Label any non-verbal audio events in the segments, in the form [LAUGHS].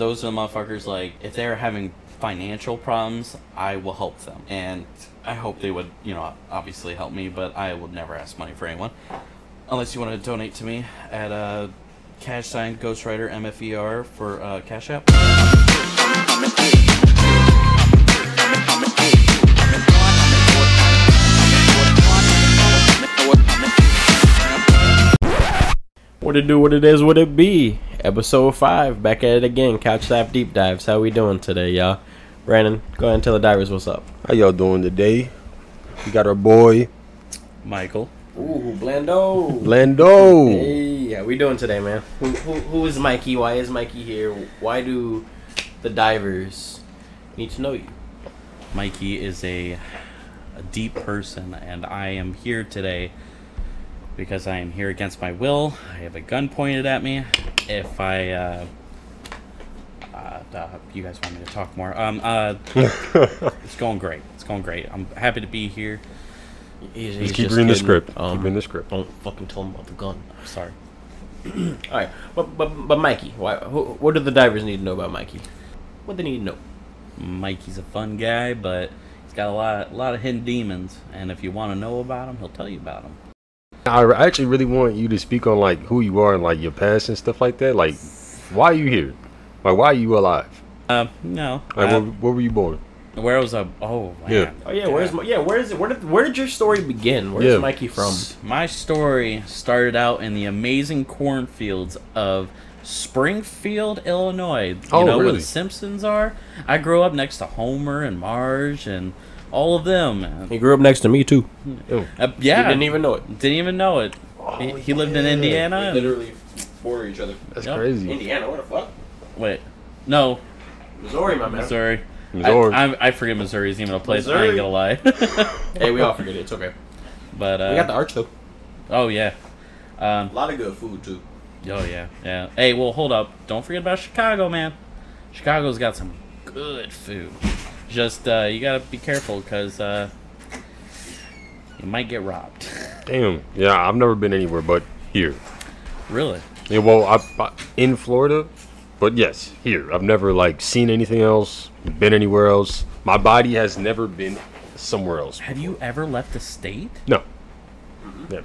those are the motherfuckers. Like, if they're having financial problems, I will help them, and I hope they would, you know, obviously help me. But I would never ask money for anyone, unless you want to donate to me at uh, cash sign Ghostwriter MFER for uh, Cash App. What it do, what it is, what it be. Episode 5, back at it again. Couch Side Deep Dives. How we doing today, y'all? Brandon, go ahead and tell the divers what's up. How y'all doing today? We got our boy Michael. Ooh, Blando. Lando. Hey, how we doing today, man? Who, who, who is Mikey? Why is Mikey here? Why do the divers need to know you? Mikey is a, a deep person, and I am here today because I am here against my will. I have a gun pointed at me. If I, uh, uh, uh, you guys want me to talk more? Um, uh, [LAUGHS] it's going great. It's going great. I'm happy to be here. He's, Just keep reading the script. Um, keep reading the script. Don't fucking tell him about the gun. I'm Sorry. [CLEARS THROAT] All right, but but but Mikey, why? Who, what do the divers need to know about Mikey? What they need to know? Mikey's a fun guy, but he's got a lot, a lot of hidden demons. And if you want to know about him, he'll tell you about them. I I actually really want you to speak on like who you are and like your past and stuff like that. Like, why are you here? Like, why are you alive? Um, no. Like, uh, where, where were you born? where was I? Oh, man. Yeah. Oh yeah, where's my, yeah? Where is it? Where did where did your story begin? Where's Yeah. Mikey from? My story started out in the amazing cornfields of Springfield, Illinois. You Oh, know where the Simpsons are? I grew up next to Homer and Marge and all of them. He grew up next to me too. Ew. Uh, He yeah, didn't even know it. didn't even know it. he, he lived in Indiana. and- literally border each other. That's Yep. crazy. Indiana, what the fuck? wait, no, Missouri, my man. Missouri. Missouri. I, I, I forget Missouri's even a place. I Missouri. ain't gonna lie. [LAUGHS] Hey, we all forget it. It's okay. but uh, We got the arch though. oh yeah. Um, A lot of good food too. Oh yeah, yeah. Hey, well, hold up. Don't forget about Chicago, man. Chicago's got some good food. Just uh, you gotta be careful because uh, you might get robbed. [LAUGHS] Damn. Yeah, I've never been anywhere but here. really? Yeah, well, I, I in Florida, but yes, here. I've never like seen anything else, been anywhere else. My body has never been somewhere else. Have you ever left the state? No.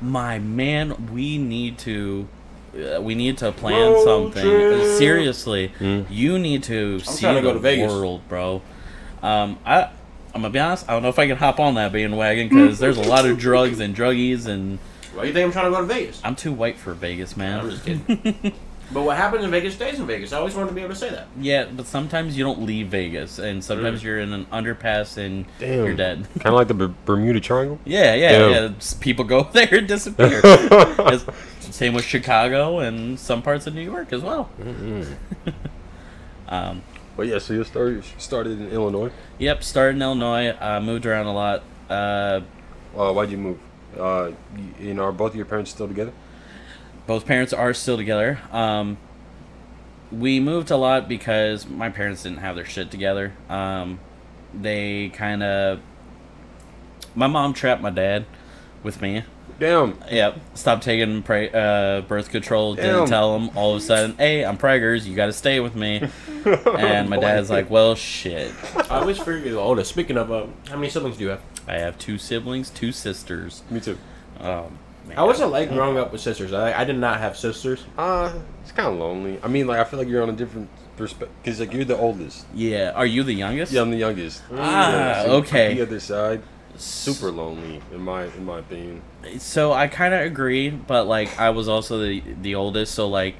My man, we need to. Uh, we need to plan Road something. trip. Seriously, Hmm. you need to see trying to go the to Vegas. world, bro. Um, I. I'm gonna be honest. I don't know if I can hop on that bandwagon because there's a lot of drugs and druggies, and Why do you think I'm trying to go to Vegas? I'm too white for Vegas, man. I'm just kidding. [LAUGHS] but what happens in Vegas stays in Vegas. I always wanted to be able to say that. Yeah, but sometimes you don't leave Vegas, and sometimes you're in an underpass and Damn. you're dead. [LAUGHS] Kind of like the Ber- Bermuda Triangle. yeah, yeah, Damn. yeah. People go [LAUGHS] there and disappear. It's- same with Chicago and some parts of New York as well. um, But yeah, so you story started in Illinois. yep, started in Illinois. Uh, moved around a lot. Uh, Uh, why'd you move? Uh, you, you know, are both of your parents still together? both parents are still together. Um, we moved a lot because my parents didn't have their shit together. Um, they kind of. My mom trapped my dad with me. Damn. Yep. Stop taking pre- uh, birth control. Damn. Didn't tell him. All of a sudden, hey, I'm preggers. You got to stay with me. [LAUGHS] And my dad's like, well, shit. I always figured the oldest. Speaking of, uh, how many siblings do you have? I have two siblings, two sisters. Me too. Um, man. How was it like growing up with sisters? I, I did not have sisters. Uh, it's kind of lonely. I mean, like, I feel like you're on a different perspective because, like, you're the oldest. Yeah. Are you the youngest? Yeah, I'm the youngest. Ah, so okay. The other side, super lonely in my in my opinion. So I kind of agree, but like I was also the the oldest, so like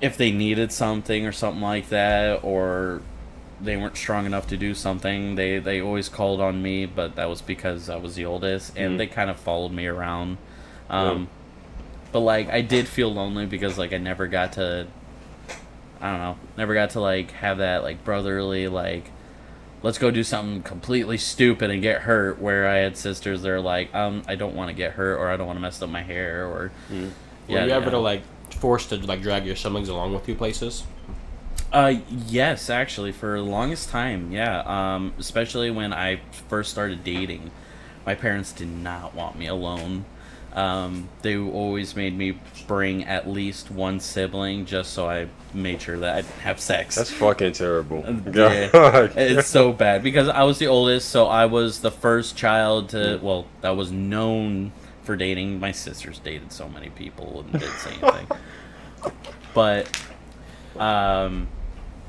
if they needed something or something like that, or they weren't strong enough to do something, they they always called on me. But that was because I was the oldest, and Mhm. they kind of followed me around. Um, But like I did feel lonely because like I never got to. I don't know. Never got to like have that like brotherly like let's go do something completely stupid and get hurt where I had sisters that are like, um, I don't want to get hurt or I don't want to mess up my hair or Mm. Were you yeah. ever to, like forced to like drag your siblings along with you places? Uh yes, actually for the longest time, yeah. Um especially when I first started dating. My parents did not want me alone. Um, they always made me bring at least one sibling just so I made sure that I'd have sex. That's fucking terrible. [LAUGHS] Yeah. It's so bad because I was the oldest, so I was the first child to well, that was known for dating. My sisters dated so many people and didn't say anything. [LAUGHS] but um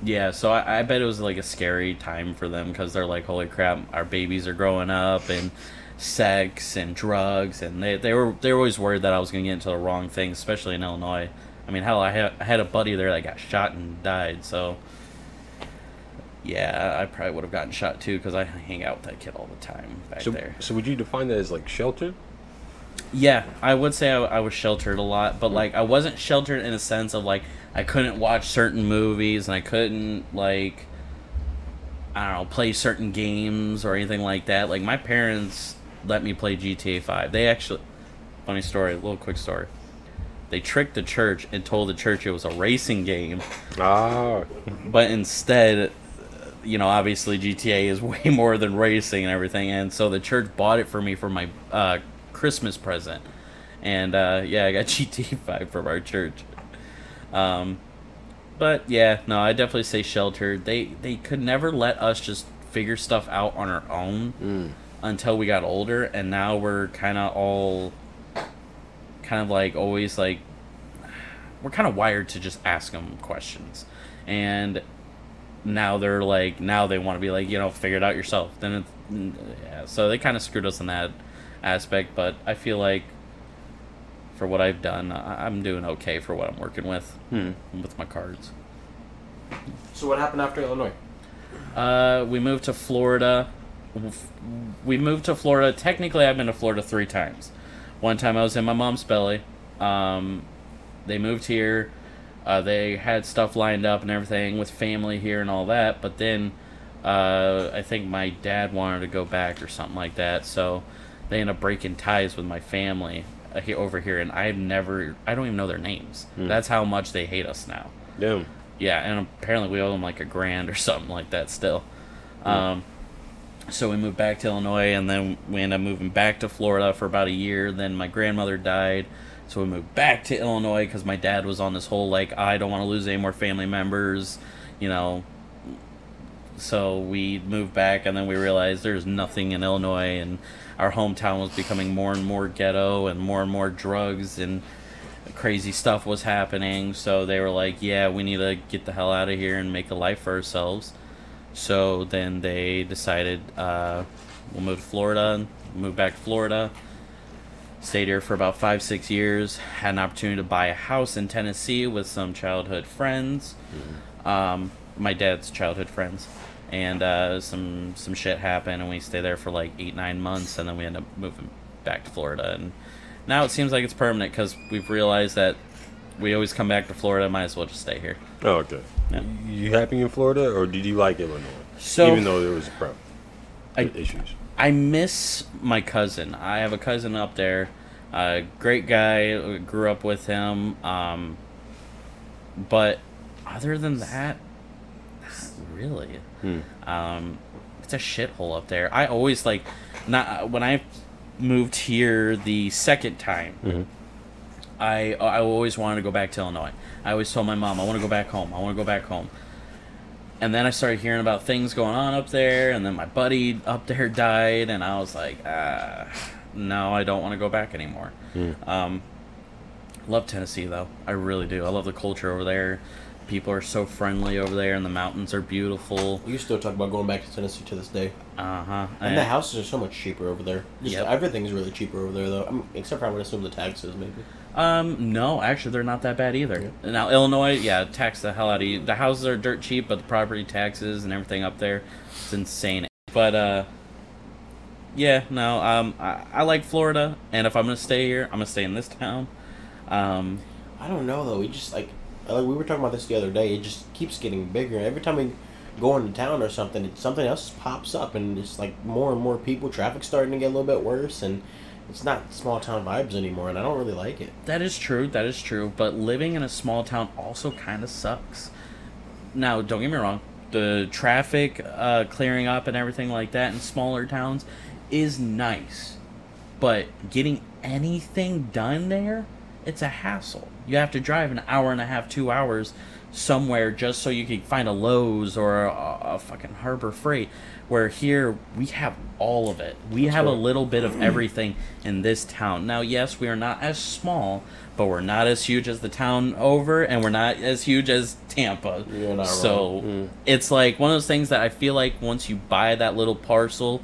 yeah, so I, I bet it was like a scary time for them because they're like, "Holy crap, our babies are growing up and sex and drugs," and they, they were they were always worried that I was gonna get into the wrong thing, especially in Illinois. I mean, hell, I had I had a buddy there that got shot and died, so yeah, I probably would have gotten shot too because I hang out with that kid all the time back So, there. so would you define that as like shelter? Yeah, I would say I, I was sheltered a lot, but like I wasn't sheltered in a sense of like I couldn't watch certain movies and I couldn't like I don't know play certain games or anything like that. Like my parents let me play GTA Five. They actually, funny story, a little quick story. They tricked the church and told the church it was a racing game, Ah, but instead, you know, obviously GTA is [LAUGHS] way more than racing and everything, and so the church bought it for me for my uh, Christmas present, and uh, yeah, I got [LAUGHS] GTA Five from our church. Um, but yeah, no, I definitely say sheltered. They they could never let us just figure stuff out on our own Mm. Until we got older, and now we're kind of all kind of like always like we're kind of wired to just ask them questions, and now they're like now they want to be like you know figure it out yourself. Then it's, yeah, so they kind of screwed us in that aspect, but I feel like for what I've done, I- I'm doing okay for what I'm working with Hmm. with my cards. So what happened after Illinois? Uh, we moved to Florida. We moved to Florida. Technically, I've been to Florida three times. One time I was in my mom's belly. Um, they moved here. Uh, they had stuff lined up and everything with family here and all that. But then uh, I think my dad wanted to go back or something like that. So they ended up breaking ties with my family uh, here, over here. And I've never, I don't even know their names. That's how much they hate us now. damn. Yeah, and apparently we owe them like a grand or something like that still. Um, so we moved back to Illinois, and then we ended up moving back to Florida for about a year. Then my grandmother died, so we moved back to Illinois because my dad was on this whole like I don't want to lose any more family members, you know. So we moved back, and then we realized there's nothing in Illinois, and our hometown was becoming more and more ghetto, and more and more drugs and crazy stuff was happening. So they were like, "Yeah, we need to get the hell out of here and make a life for ourselves." So then they decided uh, we'll move to Florida, move back to Florida. Stayed here for about five, six years. Had an opportunity to buy a house in Tennessee with some childhood friends, um, my dad's childhood friends, and uh, some some shit happened, and we stayed there for like eight, nine months, and then we end up moving back to Florida, and now it seems like it's permanent because we've realized that we always come back to Florida. Might as well just stay here. Oh, okay. Yeah. You happy in Florida, or did you like Illinois? So- even though there was a problem, I- issues. I miss my cousin. I have a cousin up there. Uh, great guy. Grew up with him. Um, but other than that, not really. Hmm. Um, it's a shithole up there. I always like, not when I moved here the second time. Mhm. I I always wanted to go back to Illinois. I always told my mom I want to go back home. I want to go back home. And then I started hearing about things going on up there, and then my buddy up there [LAUGHS] died, and I was like, ah, no, I don't want to go back anymore. Um, love Tennessee though, I really do. I love the culture over there. People are so friendly over there, and the mountains are beautiful. You still talk about going back to Tennessee to this day. Uh huh. And the houses are so much cheaper over there. Just Yep. everything's really cheaper over there, though. I mean, except for I would assume the taxes, maybe. Um, no, actually, they're not that bad either. Now, Illinois, yeah, tax the hell out of you. The houses are dirt cheap, but the property taxes and everything up there, it's insane. But, uh, yeah, no, um, I, I like Florida, and if I'm gonna stay here, I'm gonna stay in this town. Um, I don't know though. We just like, like we were talking about this the other day. It just keeps getting bigger. And every time we go into town or something, it, something else pops up, and it's like more and more people. Traffic's starting to get a little bit worse, and it's not small town vibes anymore. And I don't really like it. that is true, that is true, but living in a small town also kind of sucks. Now, don't get me wrong, the traffic uh, clearing up and everything like that in smaller towns is nice. but getting anything done there, it's a hassle. You have to drive an hour and a half, two hours somewhere just so you can find a Lowe's or a, a fucking Harbor Freight. Where here we have all of it. We have a little bit of everything in this town. Now, yes, we are not as small, but we're not as huge as the town over, and we're not as huge as Tampa. You're not so wrong. Mm. it's like one of those things that I feel like once you buy that little parcel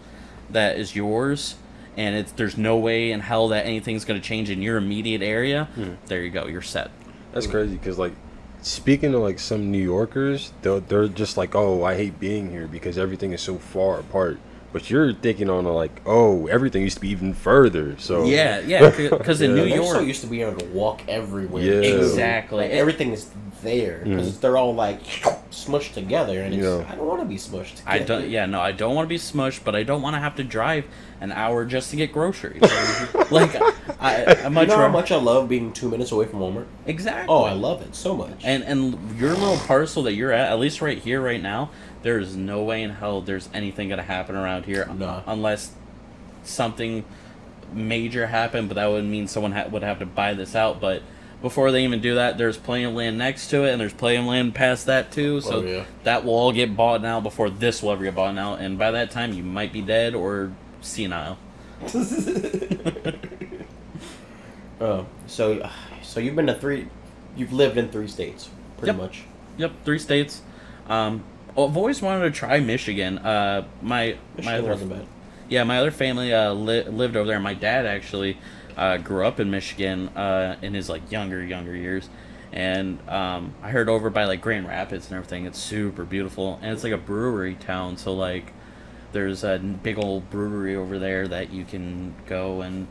that is yours, and it's there's no way in hell that anything's going to change in your immediate area. Hmm. There you go, you're set. That's crazy because like speaking to like some New Yorkers, they're they're just like, oh, I hate being here because everything is so far apart. But you're thinking on a like, oh, everything used to be even further. So Yeah, yeah, because [LAUGHS] in Yeah. New They're so York, used to be able to walk everywhere. Yeah. Exactly. Like, everything is there because mm-hmm. they're all like smushed together, and it's, Yeah. I don't want to be smushed. I don't. Yeah, no, I don't want to be smushed, but I don't want to have to drive an hour just to get groceries. [LAUGHS] like, I, I much You know how much I love being two minutes away from Walmart? exactly. Oh, I love it so much. And and your little parcel that you're at, at least right here, right now, there is no way in hell there's anything gonna happen around here No. unless something major happened. But that would mean someone ha- would have to buy this out. But before they even do that, there's plenty of land next to it, and there's plenty of land past that too. So Oh, yeah. that will all get bought out before this will ever get bought out. And by that time, you might be dead or senile. Oh, [LAUGHS] so so you've been to three, you've lived in three states, pretty Yep. much. Yep, three states. Um, I've always wanted to try Michigan. Uh, my my other. Yeah, my other family uh, li- lived over there. My dad actually uh, grew up in Michigan uh, in his like younger younger years, and um, I heard over by like Grand Rapids and everything. It's super beautiful, and it's like a brewery town. So like, there's a big old brewery over there that you can go and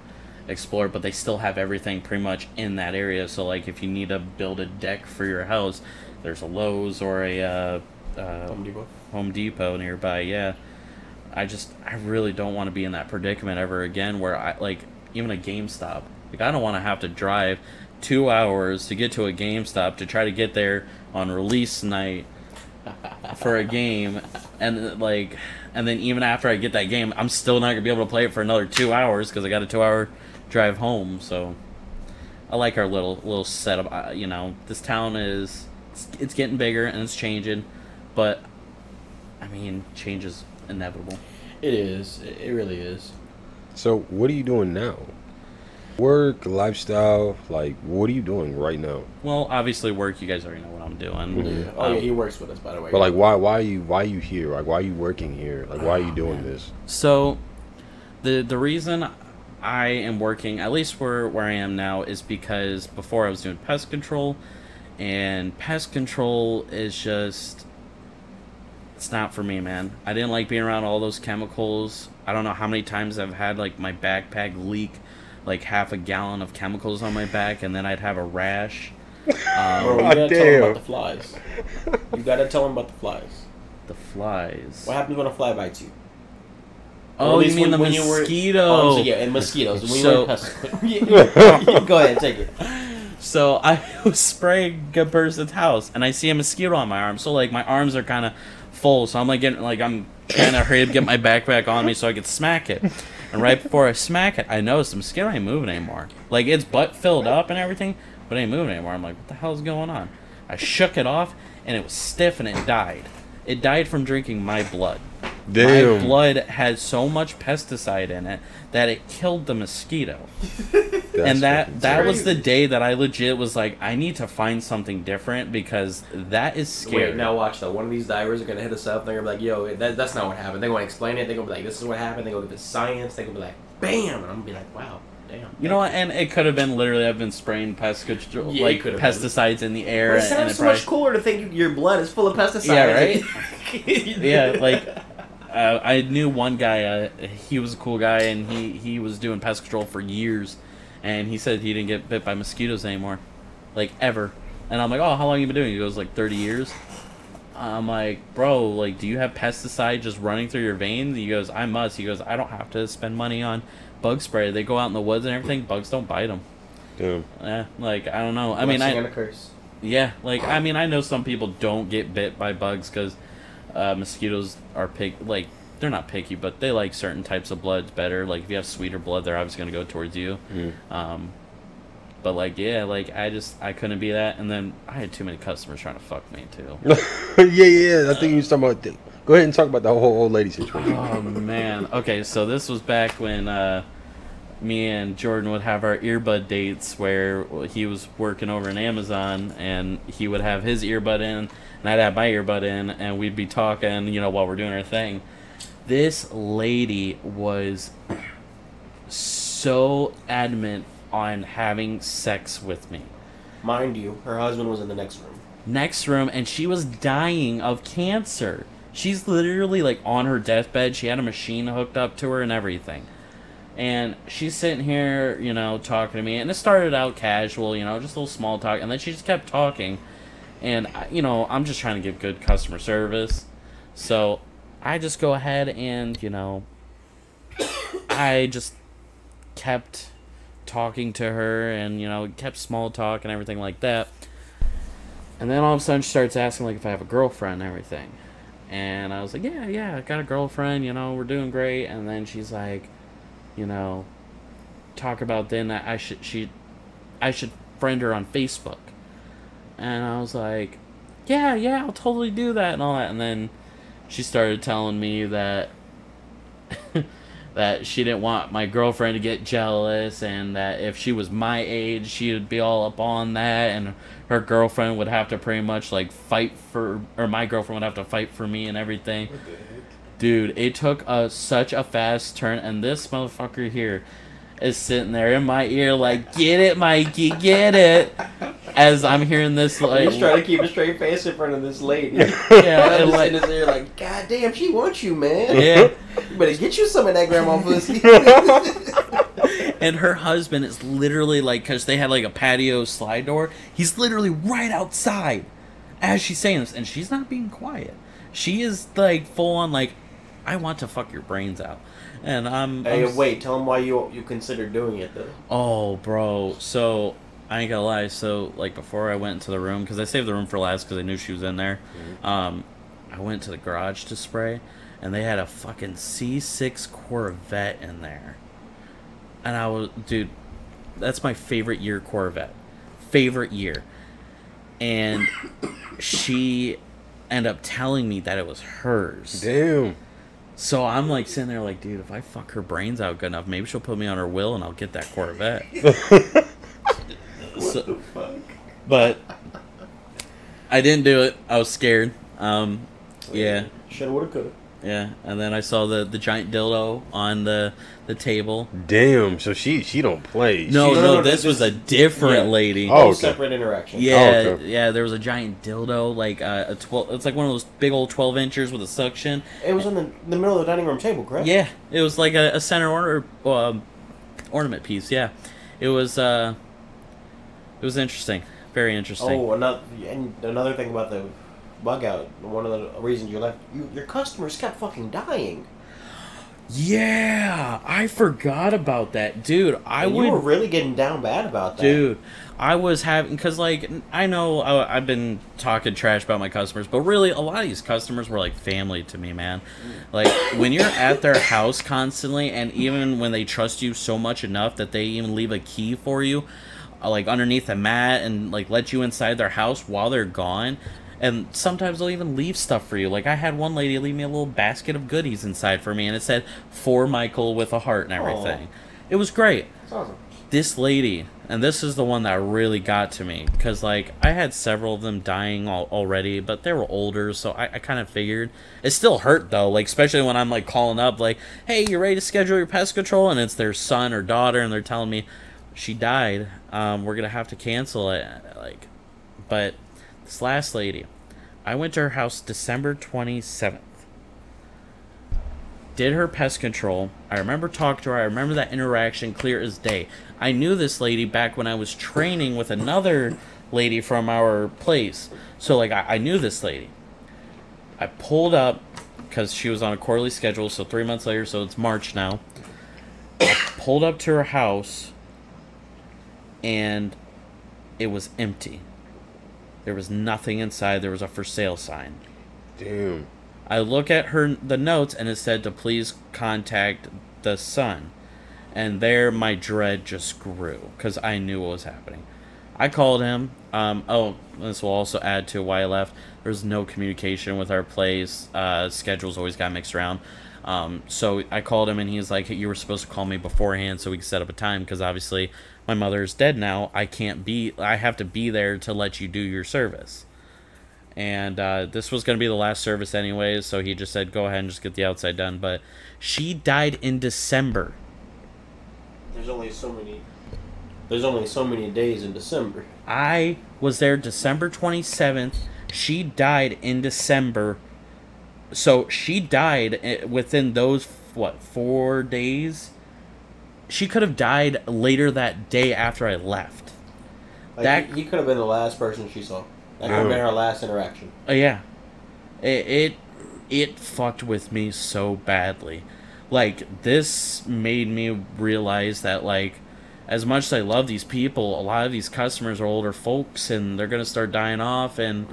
explore. But they still have everything pretty much in that area. So like, if you need to build a deck for your house, there's a Lowe's or a uh, Home Depot. Home Depot nearby. Yeah, I just I really don't want to be in that predicament ever again. Where I like even a GameStop. Like I don't want to have to drive two hours to get to a GameStop to try to get there on release night [LAUGHS] for a game, and like, and then even after I get that game, I'm still not gonna be able to play it for another two hours because I got a two hour drive home. So. I like our little little setup. I, you know, this town is it's, it's getting bigger and it's changing, but I mean, change is inevitable. It is. It it really is. So what are you doing now? Work, lifestyle, like what are you doing right now? Well, obviously, work. You guys already know what I'm doing. Yeah. Oh Um, yeah, he works with us by the way. But like why why are you why are you here? Like why are you working here? Like why are you doing this? So, the the reason I am working, at least where where I am now, is because before I was doing pest control, and pest control is just it's not for me, man. I didn't like being around all those chemicals. I don't know how many times I've had like my backpack leak like half a gallon of chemicals on my back, and then I'd have a rash. [LAUGHS] Bro, Um, you gotta tell him about the flies. You gotta tell him about the flies. the flies. What happens when a fly bites you? Oh, you mean when- the when you were- mosquito? Oh, so yeah, and mosquitoes. When So- you were [LAUGHS] [LAUGHS] Go ahead, take it. So I was spraying a person's house, and I see a mosquito on my arm. So like my arms are kind of full, so I'm like getting like I'm trying to hurry up get my backpack on me so I could smack it. And right before I smack it, I noticed the skin ain't moving anymore. Like its butt filled up and everything, but it ain't moving anymore. I'm like, what the hell's going on? I shook it off, and it was stiff, and it died. It died from drinking my blood. My blood had so much pesticide in it that it killed the mosquito [LAUGHS] and that that terrible. was the day that I legit was like, I need to find something different because that is scary. Wait, now watch though. One of these divers are gonna hit us up. They're gonna be like, "Yo, that, that's not what happened." They're gonna explain it. They're gonna be like, "This is what happened." They're gonna give it science. They're gonna be like, "Bam!" And I'm gonna be like, "Wow, damn." you know what? And it could have been literally I've been spraying pest control, Yeah, like could have been. pesticides in the air, But it and, sounds it so probably, much cooler to think your blood is full of pesticides. Yeah, right? yeah, [LAUGHS] yeah, like uh, I knew one guy. Uh, he was a cool guy, and he he was doing pest control for years, and he said he didn't get bit by mosquitoes anymore, like ever. And I'm like, oh, how long you been doing? He goes like 30 years. I'm like, bro, like, do you have pesticide just running through your veins? He goes, I must. He goes, I don't have to spend money on bug spray. They go out in the woods and everything. Bugs don't bite them. Damn. Yeah, like I don't know. I mean, I and a curse. yeah, like I mean, I know some people don't get bit by bugs because uh, mosquitoes are pick like they're not picky, but they like certain types of bloods better. Like if you have sweeter blood, they're obviously gonna go towards you. Mm. Um, but like yeah, like I just I couldn't be that, and then I had too many customers trying to fuck me too. [LAUGHS] yeah, yeah. I think you was talking about. The, go ahead and talk about the whole old lady situation. oh man. Okay, so this was back when uh, me and Jordan would have our earbud dates, where he was working over in Amazon, and he would have his earbud in, and I'd have my earbud in, and we'd be talking, you know, while we're doing our thing. This lady was so adamant on having sex with me. Mind you, her husband was in the next room. next room and she was dying of cancer. She's literally like on her deathbed. She had a machine hooked up to her and everything. And she's sitting here, you know, talking to me. And it started out casual, you know, just a little small talk. And then she just kept talking. And, I- you know, I'm just trying to give good customer service. So I just go ahead and, you know, I just kept talking to her and, you know, kept small talk and everything like that. And then all of a sudden she starts asking like if I have a girlfriend and everything. And I was like, Yeah, yeah, I got a girlfriend, you know, we're doing great and then she's like, you know, talk about then that I should she I should friend her on Facebook. And I was like, Yeah, yeah, I'll totally do that and all that. And then she started telling me that [LAUGHS] that she didn't want my girlfriend to get jealous and that if she was my age she would be all up on that. And her girlfriend would have to pretty much like fight for or my girlfriend would have to fight for me and everything. Dude it took a such a fast turn. And this motherfucker here is sitting there in my ear like get it mikey get it as i'm hearing this like He's trying to keep a straight face in front of this lady. yeah I'm and just like in his ear like, God damn, she wants you, man. yeah You better get you some of that grandma pussy. [LAUGHS] and her husband is literally like because they had like a patio slide door he's literally right outside as she's saying this and she's not being quiet she is like full on like i want to fuck your brains out and i'm, hey, I'm wait, tell them why you you consider doing it though. oh bro so i ain't gonna lie so like before i went into the room because i saved the room for last because i knew she was in there um i went to the garage to spray and they had a fucking c6 corvette in there and I was, dude, that's my favorite year Corvette, favorite year, and she ended up telling me that it was hers. Damn. So I'm like sitting there, like, dude, if I fuck her brains out good enough, maybe she'll put me on her will, and I'll get that Corvette. [LAUGHS] so, but I didn't do it. I was scared. Um, yeah. Shoulda, woulda, coulda. Yeah, and then I saw the, the giant dildo on the the table. Damn. So she she don't play. No, no, no, no, this this was a different yeah. lady. Oh, okay. separate interaction. yeah, Oh, okay. yeah. There was a giant dildo, like uh, a twelve. It's like one of those big old twelve inchers with a suction. It was in the, the middle of the dining room table, correct? Yeah, it was like a, a center order um, ornament piece. Yeah, it was. uh It was interesting, very interesting. Oh, another and another thing about the bug out. One of the reasons you left, you, your customers kept fucking dying. Yeah, I forgot about that, dude. I And would. were really getting down bad about that, Dude, I was having because like I know I, I've been talking trash about my customers, but really a lot of these customers were like family to me, man. Like when you're at their house constantly, and even when they trust you so much enough that they even leave a key for you, uh, like underneath a mat, and like let you inside their house while they're gone. And sometimes they'll even leave stuff for you. Like I had one lady leave me a little basket of goodies inside for me, and it said "for Michael" with a heart and everything. It was great awesome. this lady and this is the one that really got to me because like i had several of them dying al- already but they were older so i, I kind of figured it still hurt though like especially when i'm like calling up like hey you ready to schedule your pest control and it's their son or daughter and they're telling me she died um, we're gonna have to cancel it like but this last lady i went to her house december 27th did her pest control. I remember talking to her. I remember that interaction clear as day. I knew this lady back when I was training with another lady from our place. So, like, I, I knew this lady. I pulled up because she was on a quarterly schedule, so three months later, so it's March now. I pulled up to her house and it was empty. There was nothing inside. There was a for sale sign. Damn. I look at her the notes and it said to please contact the son. And there my dread just grew because I knew what was happening. I called him. Um, oh, this will also add to why I left. There was no communication with our place. Uh, schedules always got mixed around. Um, so I called him and he's like, hey, "You were supposed to call me beforehand so we could set up a time because obviously my mother is dead now. I can't be. I have to be there to let you do your service." And uh, this was going to be the last service anyways, so he just said, "Go ahead and just get the outside done." But she died in December. There's only so many. There's only so many days in December. I was there December 27th. She died in December. So she died eh, within those, what, four days? She could have died later that day after I left. Like That- he, he could have been the last person she saw. That could have been her last interaction. Oh yeah, it, it it fucked with me so badly. Like this made me realize that like as much as I love these people, a lot of these customers are older folks and they're gonna start dying off and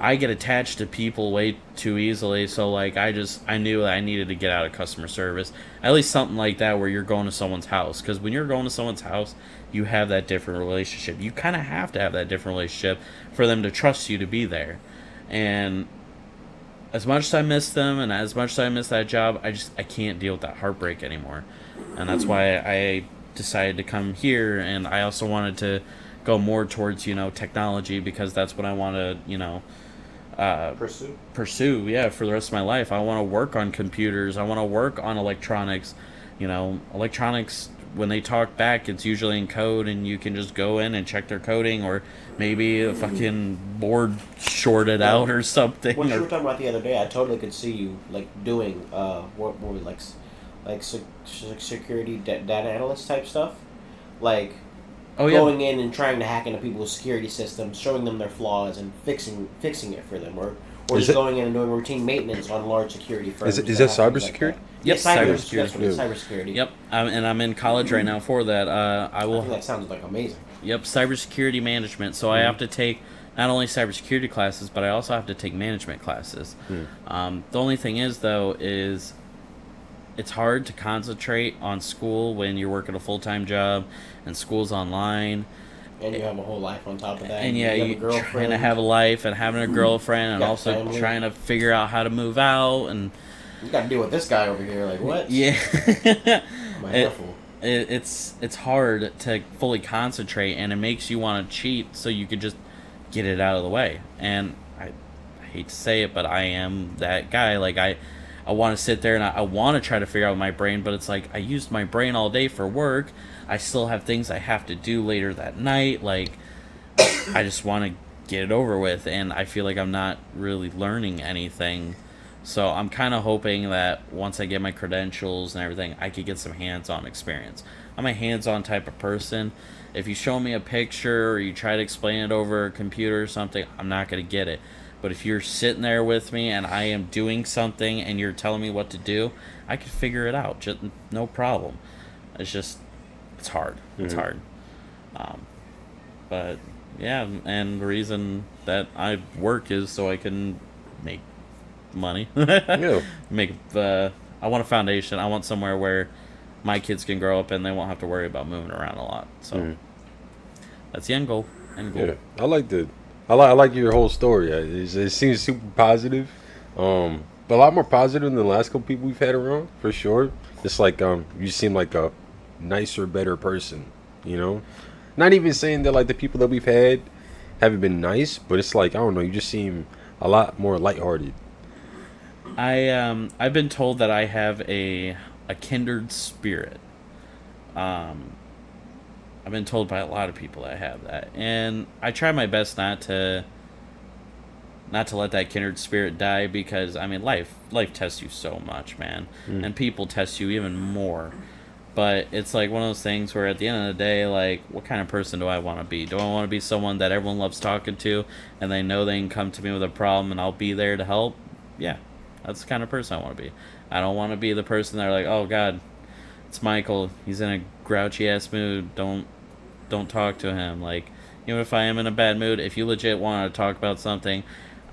I get attached to people way too easily. So like I just I knew I needed to get out of customer service. At least something like that where you're going to someone's house. Because when you're going to someone's house, you have that different relationship. You kind of have to have that different relationship for them to trust you to be there. And as much as I miss them and as much as I miss that job, I just I can't deal with that heartbreak anymore. And that's why I decided to come here and I also wanted to go more towards, you know, technology because that's what I want to, you know, uh, Pursue. pursue yeah for the rest of my life. I want to work on computers. I want to work on electronics. You know electronics when they talk back it's usually in code and you can just go in and check their coding or maybe a fucking board shorted out or something What you were talking about the other day, I totally could see you like doing uh what was it, like like sec- sec- security da- data analyst type stuff, like oh yeah going in and trying to hack into people's security systems, showing them their flaws and fixing fixing it for them, or or Is just it- going in and doing routine maintenance on large security firms. Is, it- is that that have things like cybersecurity? that. Yep, Yeah, cyber, cybersecurity. That's what it is, cybersecurity. yep um, and i'm in college right now for that uh, i I will think that sounds like amazing. Yep, cybersecurity management. So I have to take not only cybersecurity classes, but I also have to take management classes. Um, the only thing is, though, is it's hard to concentrate on school when you're working a full time job and school's online. And you have a whole life on top of that. And yeah, you have a you're trying to have a life and having a girlfriend and also family. trying to figure out how to move out and You got to deal with this guy over here. Like what? yeah. [LAUGHS] I It- it, it's it's hard to fully concentrate and it makes you want to cheat so you could just get it out of the way and I, I hate to say it but i am that guy like i i want to sit there and i, I want to try to figure out my brain but it's like i used my brain all day for work i still have things i have to do later that night like i just want to get it over with and i feel like i'm not really learning anything so I'm kind of hoping that once I get my credentials and everything, I could get some hands-on experience. I'm a hands-on type of person. If you show me a picture or you try to explain it over a computer or something, I'm not going to get it. But if you're sitting there with me and I am doing something and you're telling me what to do, I can figure it out. Just no problem. It's just it's hard. It's Mhm. hard. Um, but yeah, and the reason that I work is so I can make money. [LAUGHS] Yeah. Make uh, I want a foundation. I want somewhere where my kids can grow up and they won't have to worry about moving around a lot. So Mhm. that's the end goal. End goal. Yeah, I like the, I like I like your whole story. It's, it seems super positive, um, a lot more positive than the last couple people we've had around for sure. It's like um, you seem like a nicer, better person. You know, not even saying that like the people that we've had haven't been nice, but it's like I don't know. You just seem a lot more lighthearted. I um I've been told that I have a a kindred spirit. Um I've been told by a lot of people that I have that. And I try my best not to not to let that kindred spirit die because I mean life life tests you so much, man. Mm. And people test you even more. But it's like one of those things where at the end of the day, like, what kind of person do I want to be? Do I want to be someone that everyone loves talking to and they know they can come to me with a problem and I'll be there to help? Yeah, that's the kind of person I want to be. I don't want to be the person that are like, oh God, it's Michael. He's in a grouchy ass mood. Don't don't talk to him. Like even if I am in a bad mood, if you legit want to talk about something,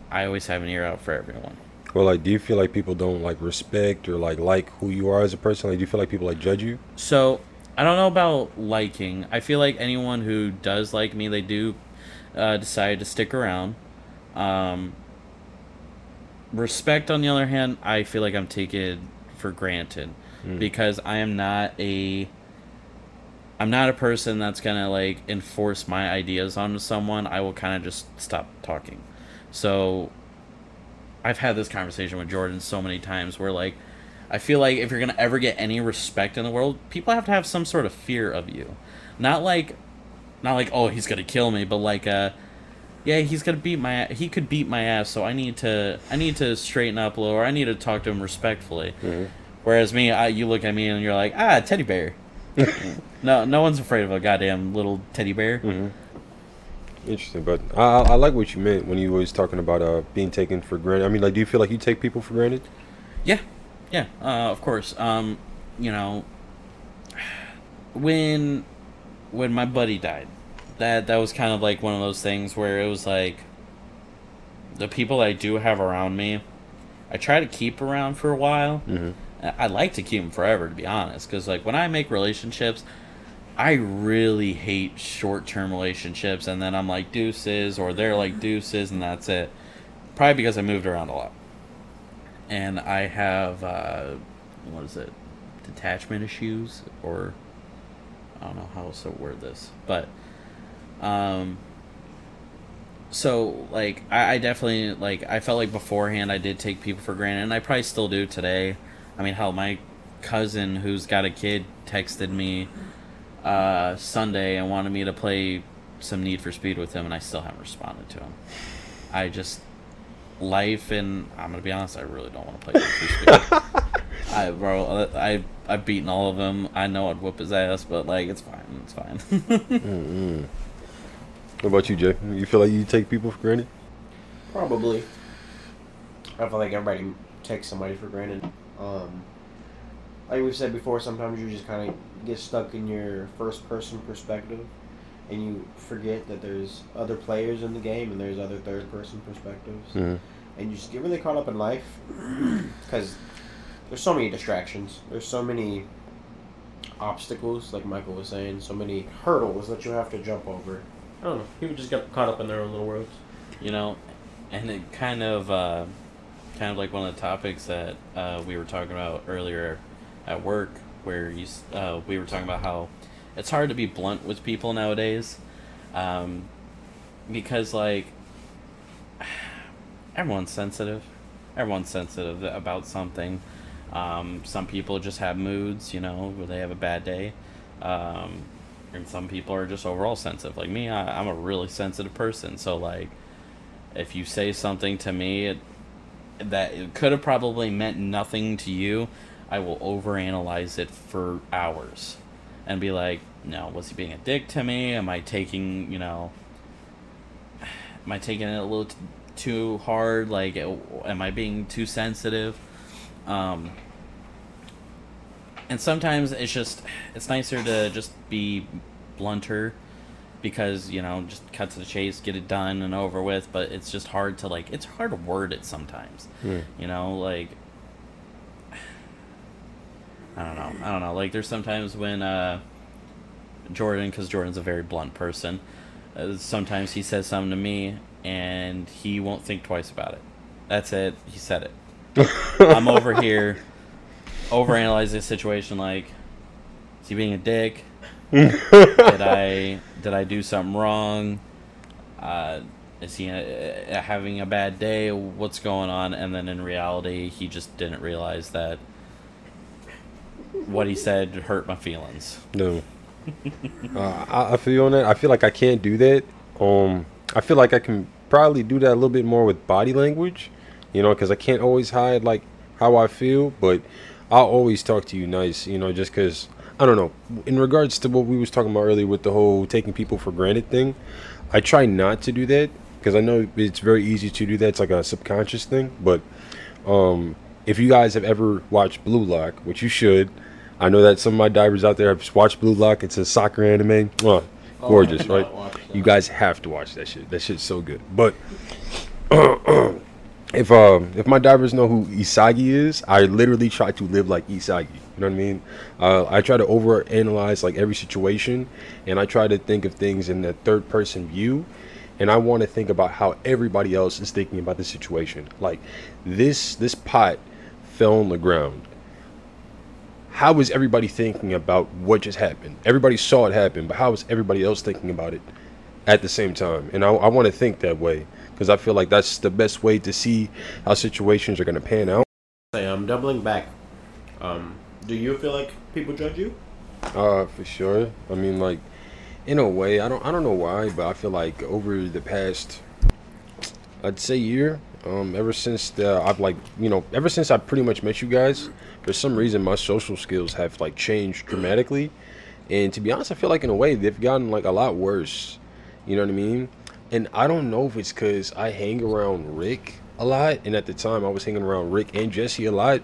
I always have an ear out for everyone. Well, like, do you feel like people don't like respect or like like who you are as a person? Like, do you feel like people like judge you? So I don't know about liking. I feel like anyone who does like me, they do uh, decide to stick around. Um, respect, on the other hand, I feel like I'm taken for granted because I am not a. I'm not a person that's gonna like enforce my ideas onto someone. I will kind of just stop talking. So, I've had this conversation with Jordan so many times where like I feel like if you're gonna ever get any respect in the world, people have to have some sort of fear of you. Not like not like, oh he's gonna kill me, but like uh yeah, he's gonna beat my he could beat my ass, so I need to I need to straighten up a little or I need to talk to him respectfully. Whereas me, I, you look at me and you're like, ah, teddy bear. No, no one's afraid of a goddamn little teddy bear. Interesting, but I, I I like what you meant when you was talking about uh being taken for granted. I mean, like, do you feel like you take people for granted? Yeah, yeah, uh, of course. Um, you know, when when my buddy died, that that was kind of like one of those things where it was like the people I do have around me, I try to keep around for a while. Mm-hmm. I I like to keep them forever, to be honest, because like when I make relationships. I really hate short term relationships, and then I'm like deuces, or they're like deuces, and that's it. Probably because I moved around a lot and I have uh, what is it, detachment issues, or I don't know how else to word this, but um, so like I, I definitely like I felt like beforehand I did take people for granted, and I probably still do today. I mean, hell, my cousin who's got a kid texted me uh, Sunday and wanted me to play some Need for Speed with him, and I still haven't responded to him. I just life and I'm gonna be honest, I really don't want to play Need for Speed. [LAUGHS] I bro, I I've beaten all of them. I know I'd whoop his ass, but like it's fine, it's fine. [LAUGHS] Mm-hmm. What about you, Jay? You feel like you take people for granted? Probably. I feel like everybody takes somebody for granted. Um, like we've said before, sometimes you just kind of get stuck in your first person perspective, and you forget that there's other players in the game and there's other third person perspectives, Mm-hmm. and you just get really caught up in life [CLEARS THROAT] because there's so many distractions. There's so many obstacles, like Michael was saying, so many hurdles that you have to jump over. I don't know. People just get caught up in their own little worlds. you know, and it kind of uh, kind of like one of the topics that uh, we were talking about earlier at work, where you uh, we were talking about how it's hard to be blunt with people nowadays, um, because like [SIGHS] everyone's sensitive, everyone's sensitive about something. Um, some people just have moods, you know, where they have a bad day. Um, and some people are just overall sensitive. Like me, I, I'm a really sensitive person. So like, if you say something to me it, that it could have probably meant nothing to you, I will overanalyze it for hours, and be like, no, was he being a dick to me? Am I taking, you know, am I taking it a little t- too hard? Like, am I being too sensitive? Um, and sometimes it's just it's nicer to just be blunter because you know just cut to the chase get it done and over with but it's just hard to like it's hard to word it sometimes. Hmm. you know like i don't know. I don't know. Like there's sometimes when uh jordan because jordan's a very blunt person uh, sometimes he says something to me and he won't think twice about it. That's it. He said it. [LAUGHS] I'm over here overanalyze the situation like is he being a dick? [LAUGHS] Did i did i do something wrong uh is he uh, having a bad day what's going on and then in reality he just didn't realize that what he said hurt my feelings No. uh, I, I feel on that. I feel like I can't do that. Um, I feel like I can probably do that a little bit more with body language, you know, because I can't always hide like how I feel, but I'll always talk to you nice, you know, just because I don't know. In regards to what we was talking about earlier with the whole taking people for granted thing, I try not to do that because I know it's very easy to do that. It's like a subconscious thing, but um, if you guys have ever watched Blue Lock, which you should, I know that some of my divers out there have watched Blue Lock. It's a soccer anime. Oh, gorgeous, I have not watched right? You guys have to watch that shit. That shit's so good. But [CLEARS THROAT] if um if my divers know who Isagi is, I literally try to live like Isagi. You know what I mean? Uh, I try to overanalyze like every situation, and I try to think of things in the third person view, and I want to think about how everybody else is thinking about the situation. Like this this pot fell on the ground. How is everybody thinking about what just happened? Everybody saw it happen, but how is everybody else thinking about it at the same time? And I, I want to think that way because I feel like that's the best way to see how situations are going to pan out. Say, I'm doubling back. Um, do you feel like people judge you? Uh, for sure. I mean, like, in a way, I don't, I don't know why, but I feel like over the past, I'd say year, um, ever since the, I've like, you know, ever since I pretty much met you guys, for some reason my social skills have like changed dramatically, and to be honest, I feel like in a way they've gotten like a lot worse. You know what I mean? And I don't know if it's because I hang around Rick a lot, and at the time I was hanging around Rick and Jesse a lot,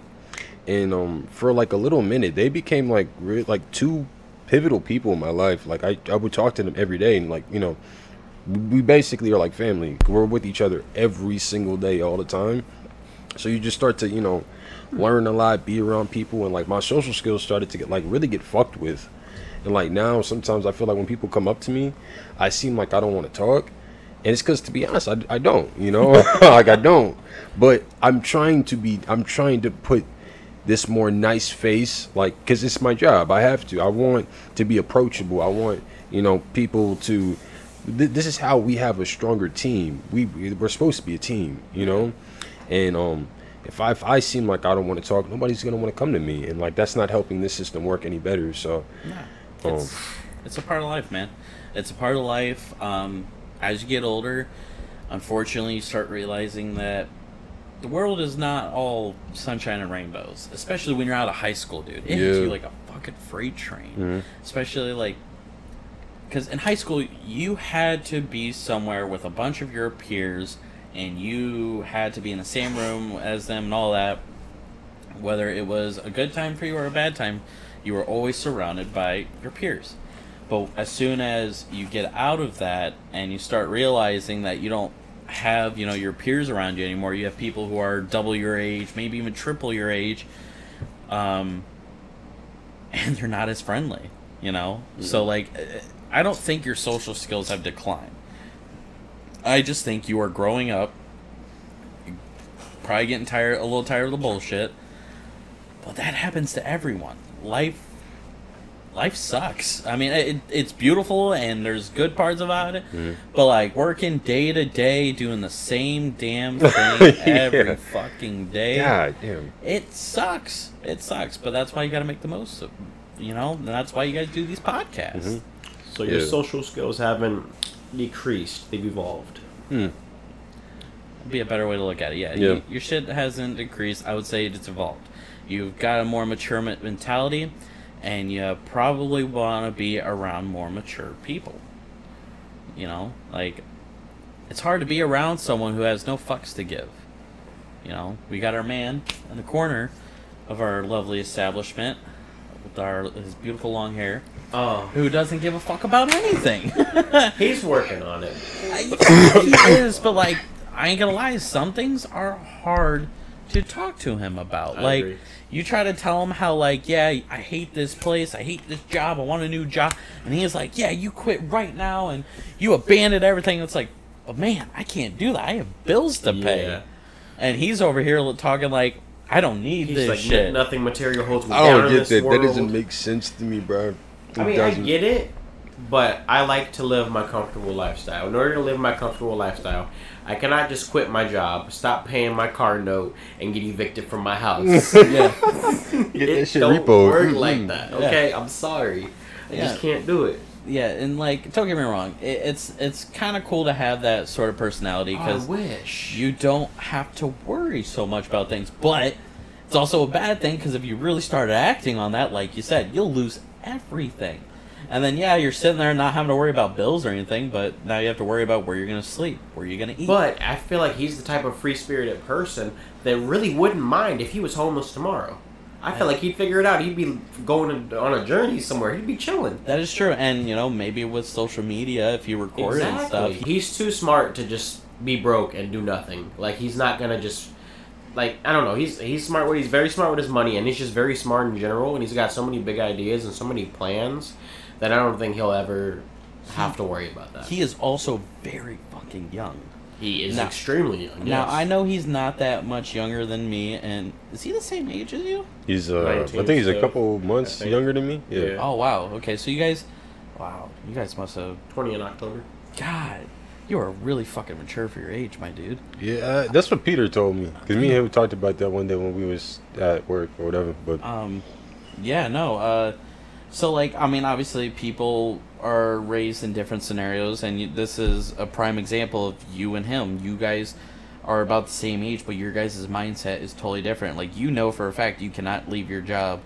and um, for like a little minute they became like re- like two pivotal people in my life. Like I, I would talk to them every day, and like you know, we basically are like family. We're with each other every single day, all the time. So you just start to you know learn a lot, be around people, and like my social skills started to get like really get fucked with. And like now, sometimes I feel like when people come up to me, I seem like I don't want to talk, and it's because to be honest, I, I don't, you know, [LAUGHS] like I don't. But I'm trying to be, I'm trying to put this more nice face, like because it's my job. I have to. I want to be approachable. I want you know people to. Th- this is how we have a stronger team. We we're supposed to be a team, you know, and um. If I, if I seem like I don't want to talk, nobody's gonna want to come to me, and like that's not helping this system work any better. So, Nah, it's, it's a part of life, man. It's a part of life. Um, as you get older, unfortunately, you start realizing that the world is not all sunshine and rainbows. Especially when you're out of high school, dude. It hits Yeah. you like a fucking freight train. mm-hmm. Especially like, because in high school you had to be somewhere with a bunch of your peers, and you had to be in the same room as them and all that. Whether it was a good time for you or a bad time, you were always surrounded by your peers. But as soon as you get out of that and you start realizing that you don't have, you know, your peers around you anymore, you have people who are double your age, maybe even triple your age, um, [LAUGHS] and they're not as friendly, you know? So, like, uh, I don't think your social skills have declined. I just think you are growing up, probably getting tired, a little tired of the bullshit, but that happens to everyone. Life life sucks. I mean, it, it's beautiful and there's good parts about it, but like working day to day, doing the same damn [LAUGHS] thing every Yeah. fucking day, God damn. it sucks. It sucks, but that's why you got to make the most of, you know, and that's why you guys do these podcasts. Mhm. So your Yeah. social skills haven't decreased; they've evolved. Hmm. Be a better way to look at it. Yeah, Yeah. You, your shit hasn't increased. I would say it's evolved. You've got a more mature mentality, and you probably want to be around more mature people. You know, like it's hard to be around someone who has no fucks to give. You know, we got our man in the corner of our lovely establishment with our his beautiful long hair, Oh, who doesn't give a fuck about anything. [LAUGHS] he's working on it. he is, but like, I ain't gonna lie, some things are hard to talk to him about. I like, agree. you try to tell him how, like, yeah, I hate this place, I hate this job, I want a new job, and he's like, yeah, you quit right now, and you abandoned everything. It's like, but man, I can't do that. I have bills to pay, Yeah. and he's over here talking like, I don't need He's this like shit. nothing material holds me I down don't in get this that. world. That doesn't make sense to me, bro. It I mean, doesn't. I get it, but I like to live my comfortable lifestyle. In order to live my comfortable lifestyle, I cannot just quit my job, stop paying my car note, and get evicted from my house. [LAUGHS] yeah, Get it that shit don't repoed. work Mhm. like that. Yeah. Okay, I'm sorry. I Yeah. just can't do it. yeah, and like, don't get me wrong, it, it's it's kind of cool to have that sort of personality I because. wish. you don't have to worry so much about things. But it's also a bad thing because if you really started acting on that, like you said, you'll lose everything. And then yeah, you're sitting there not having to worry about bills or anything, but now you have to worry about where you're gonna sleep, where you're gonna eat. But I feel like he's the type of free spirited person that really wouldn't mind if he was homeless tomorrow. I feel like he'd figure it out. He'd be going on a journey somewhere. He'd be chilling. that is true, and you know maybe with social media, if you record it and stuff, He's too smart to just be broke and do nothing. Like he's not gonna just like I don't know. He's he's smart. He's very smart with his money, and he's just very smart in general. And he's got so many big ideas and so many plans that I don't think he'll ever have to worry about that. He is also very fucking young. He is Now- extremely young. Now yes. I know he's not that much younger than me, and is he the same age as you? He's uh, I 19 think he's a still, couple months think. younger than me. Yeah. Yeah. Oh wow. Okay, so you guys, wow, you guys must have. twenty in October. God, you are really fucking mature for your age, my dude. Yeah, uh, that's what Peter told me. Cause me and him talked about that one day when we was at work or whatever. But Um, yeah, no. Uh, so like, I mean, obviously, people are raised in different scenarios, and you, this is a prime example of you and him. You guys are about the same age, but your guys' mindset is totally different. Like, you know for a fact you cannot leave your job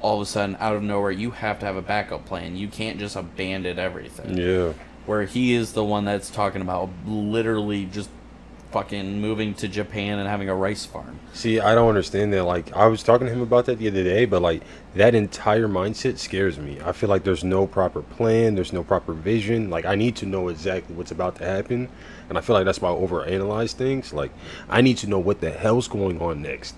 all of a sudden out of nowhere. You have to have a backup plan. You can't just abandon everything. yeah, Where he is the one that's talking about literally just fucking moving to Japan and having a rice farm. see, I don't understand that. Like, I was talking to him about that the other day, but like that entire mindset scares me. I feel like there's no proper plan, there's no proper vision. Like, I need to know exactly what's about to happen, and I feel like that's why I overanalyze things. Like, I need to know what the hell's going on next.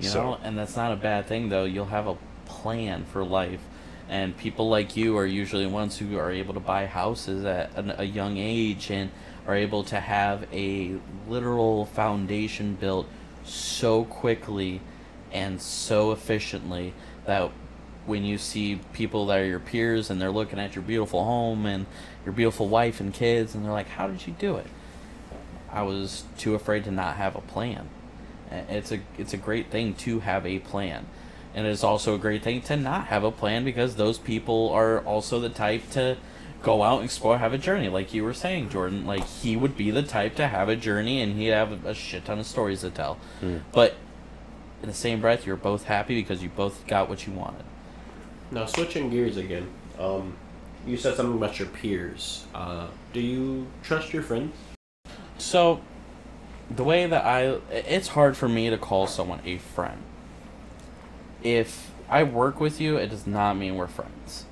You So- know, and that's not a bad thing though. You'll have a plan for life, and people like you are usually ones who are able to buy houses at an, a young age and are able to have a literal foundation built so quickly and so efficiently that when you see people that are your peers and they're looking at your beautiful home and your beautiful wife and kids and they're like, "How did you do it?" I was too afraid to not have a plan. It's a it's a great thing to have a plan, and it's also a great thing to not have a plan because those people are also the type to go out and explore, have a journey. Like you were saying, Jordan, like he would be the type to have a journey and he'd have a shit ton of stories to tell. But in the same breath, you're both happy because you both got what you wanted. Now switching gears again. Um, you said something about your peers. Uh, do you trust your friends? So, the way that I, it's hard for me to call someone a friend. If I work with you, it does not mean we're friends.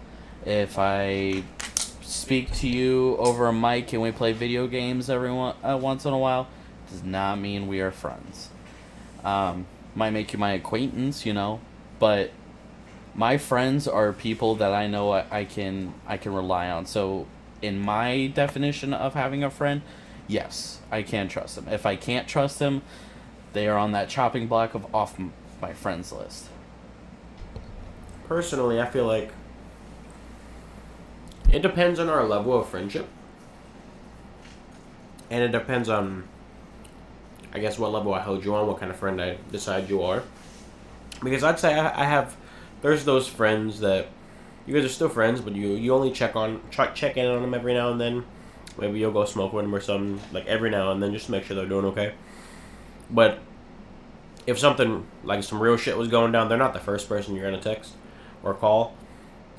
If I speak to you over a mic and we play video games every one, uh, once in a while, does not mean we are friends. Um, might make you my acquaintance, you know, but my friends are people that I know I, I can I can rely on. So in my definition of having a friend, yes, I can trust them. If I can't trust them, they are on that chopping block of off my friends list. Personally, I feel like it depends on our level of friendship, and it depends on, I guess, what level I hold you on, what kind of friend I decide you are. Because I'd say I, I have, there's those friends that you guys are still friends, but you you only check on check check in on them every now and then. Maybe you'll go smoke with them or something like every now and then, just to make sure they're doing okay. But if something like some real shit was going down, they're not the first person you're gonna text or call.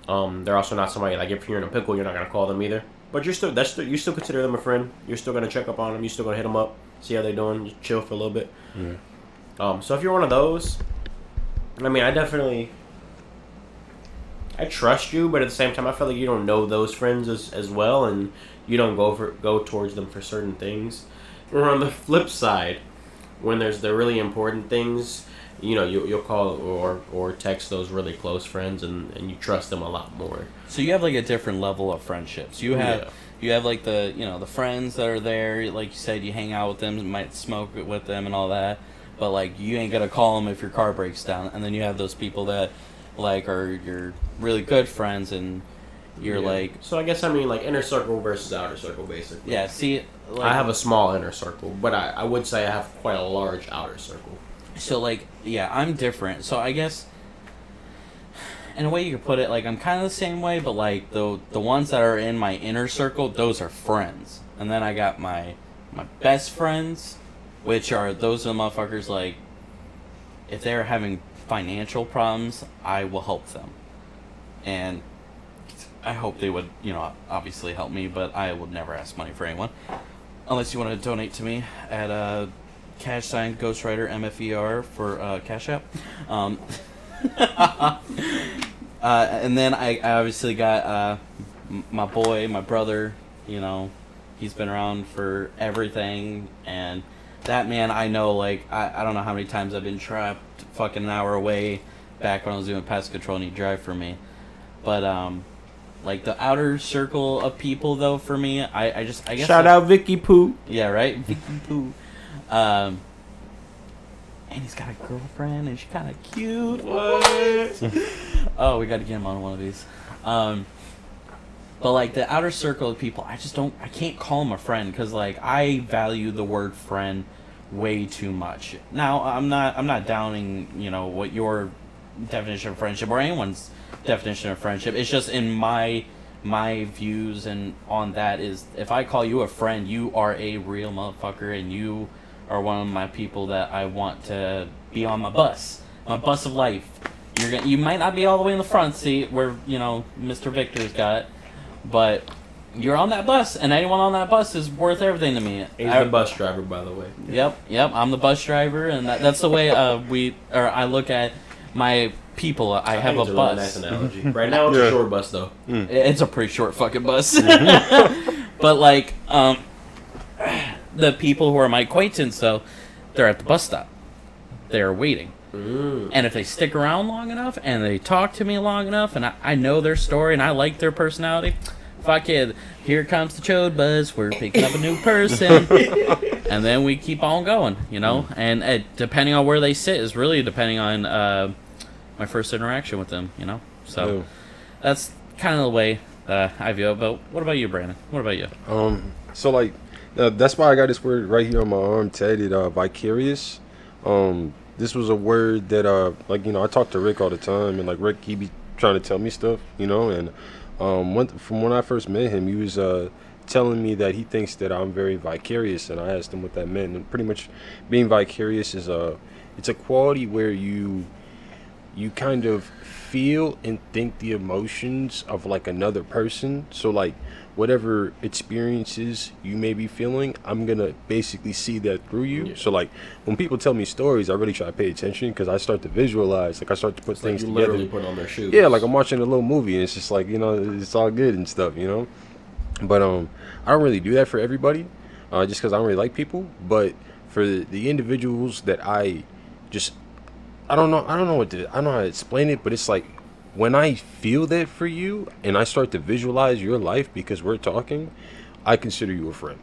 Um, they're also not somebody like if you're in a pickle, you're not gonna call them either. But you're still that's still, you still consider them a friend. You're still gonna check up on them. You're still gonna hit them up, see how they're doing, just chill for a little bit. Um, so if you're one of those, I mean, I definitely I trust you, but at the same time, I feel like you don't know those friends as, as well, and you don't go for go towards them for certain things. Or on the [LAUGHS] flip side, when there's the really important things, you know, you, you'll call or or text those really close friends, and, and you trust them a lot more. So you have like a different level of friendships. You have Yeah. you have like the you know the friends that are there. Like you said, you hang out with them, you might smoke with them and all that. But like you ain't gonna call them if your car breaks down. And then you have those people that like are your really good friends and you're Yeah. like so I guess I mean like inner circle versus outer circle, basically. yeah. See, like, I have a small inner circle, but I, I would say I have quite a large outer circle. So like yeah, I'm different. So I guess in a way you could put it like I'm kind of the same way, but like the the ones that are in my inner circle, those are friends. And then I got my my best friends, which are those are the motherfuckers like if they're having financial problems, I will help them. And I hope they would, you know, obviously help me, but I would never ask money for anyone. Unless you want to donate to me at uh, cash sign Ghostwriter MFER for uh, Cash App. Um, [LAUGHS] uh, and then I, I obviously got uh, m- my boy, my brother, you know, He's been around for everything, and that man, I know. Like I, I don't know how many times I've been trapped, fucking an hour away, back when I was doing pest control, and he'd drive for me. But um, like the outer circle of people, though, for me, I, I just I guess Shout I- out Vicky poo yeah, right. Vicky Pooh. Um, and he's got a girlfriend, and she's kind of cute. What? [LAUGHS] oh, we got to get him on one of these. Um, but like the outer circle of people, I just don't. I can't call him a friend because like I value the word friend way too much. Now I'm not. I'm not downing. You know what your definition of friendship or anyone's definition of friendship. It's just in my my views and on that is if I call you a friend, you are a real motherfucker and you are one of my people that I want to be on my bus, my bus of life. You're gonna, you might not be all the way in the front seat where you know Mr. Victor's got, but you're on that bus, and anyone on that bus is worth everything to me. He's I- the bus driver, by the way. Yep, yep. I'm the bus driver, and that, that's the way uh, we or I look at my people. I have think a it's really bus. nice analogy. right now, it's Yeah. a short bus though. It's a pretty short fucking bus. [LAUGHS] [LAUGHS] but like, um, the people who are my acquaintance, though, they're at the bus stop. They're waiting. Mm. And if they stick around long enough and they talk to me long enough and I, I know their story and I like their personality, fuck it. Here comes the chode buzz. We're picking up a new person. [LAUGHS] and then we keep on going, you know? And uh, depending on where they sit is really depending on uh, my first interaction with them, you know? So Yeah. that's kind of the way uh, I view it. But what about you, Brandon? What about you? Um, so like, uh, that's why I got this word right here on my arm, tatted, uh, vicarious. Um, this was a word that, uh, like you know, I talk to Rick all the time, and like Rick, he be trying to tell me stuff, you know, and um, when, from when I first met him, he was uh telling me that he thinks that I'm very vicarious, and I asked him what that meant, and pretty much being vicarious is a, it's a quality where you you kind of feel and think the emotions of like another person. So like whatever experiences you may be feeling, I'm gonna basically see that through you. Yeah. So like when people tell me stories, I really try to pay attention because I start to visualize. Like I start to put It's like things you together. literally put on their shoes. Yeah, like I'm watching a little movie and it's just like, you know, it's all good and stuff, you know? But um I don't really do that for everybody, uh, just because I don't really like people. But for the, the individuals that I just I don't know I don't know what to I don't know how to explain it, but it's like when I feel that for you and I start to visualize your life because we're talking, I consider you a friend.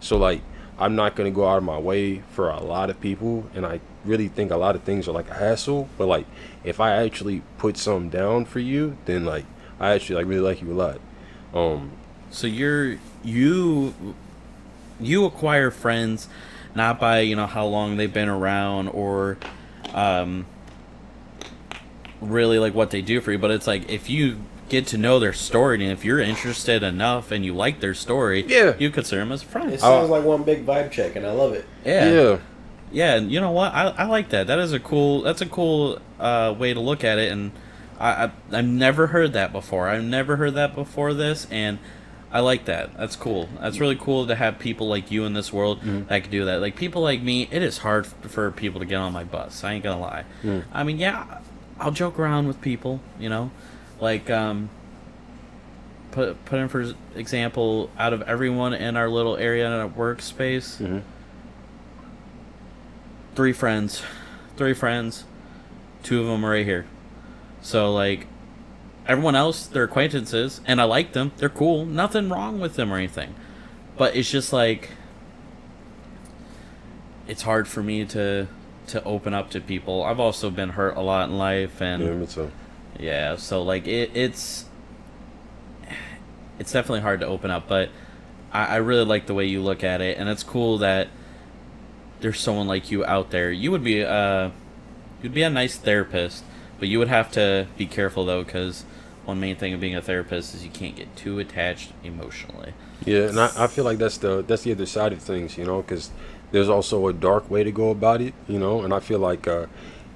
So like I'm not gonna go out of my way for a lot of people, and I really think a lot of things are like a hassle. But like, if I actually put some down for you, then like I actually like really like you a lot. Um, So you're you you acquire friends not by you know how long they've been around or um really like what they do for you but it's like if you get to know their story and if you're interested enough and you like their story Yeah. you consider them as a friend It sounds like one big vibe check, and I love it. yeah. Yeah, yeah and you know what? I, I like that. That is a cool that's a cool uh, way to look at it and I, I i've never heard that before. I've never heard that before this and i like that. That's cool. That's really cool to have people like you in this world that can do that. Like people like me it is hard for people to get on my bus. I ain't gonna lie. I mean yeah i'll joke around with people you know like um put put in for example out of everyone in our little area in our workspace Mhm. three friends, three friends, two of them are right here. So like, everyone else, they're acquaintances, and I like them. They're cool. Nothing wrong with them or anything, but it's just like, it's hard for me to to open up to people. I've also been hurt a lot in life, and yeah, me too. yeah, so like it, it's it's definitely hard to open up, but I, I really like the way you look at it, and it's cool that there's someone like you out there. You would be uh, you'd be a nice therapist, but you would have to be careful though, because one main thing of being a therapist is you can't get too attached emotionally. Yeah, and I, I feel like that's the that's the other side of things, you know, because there's also a dark way to go about it, you know, and I feel like uh,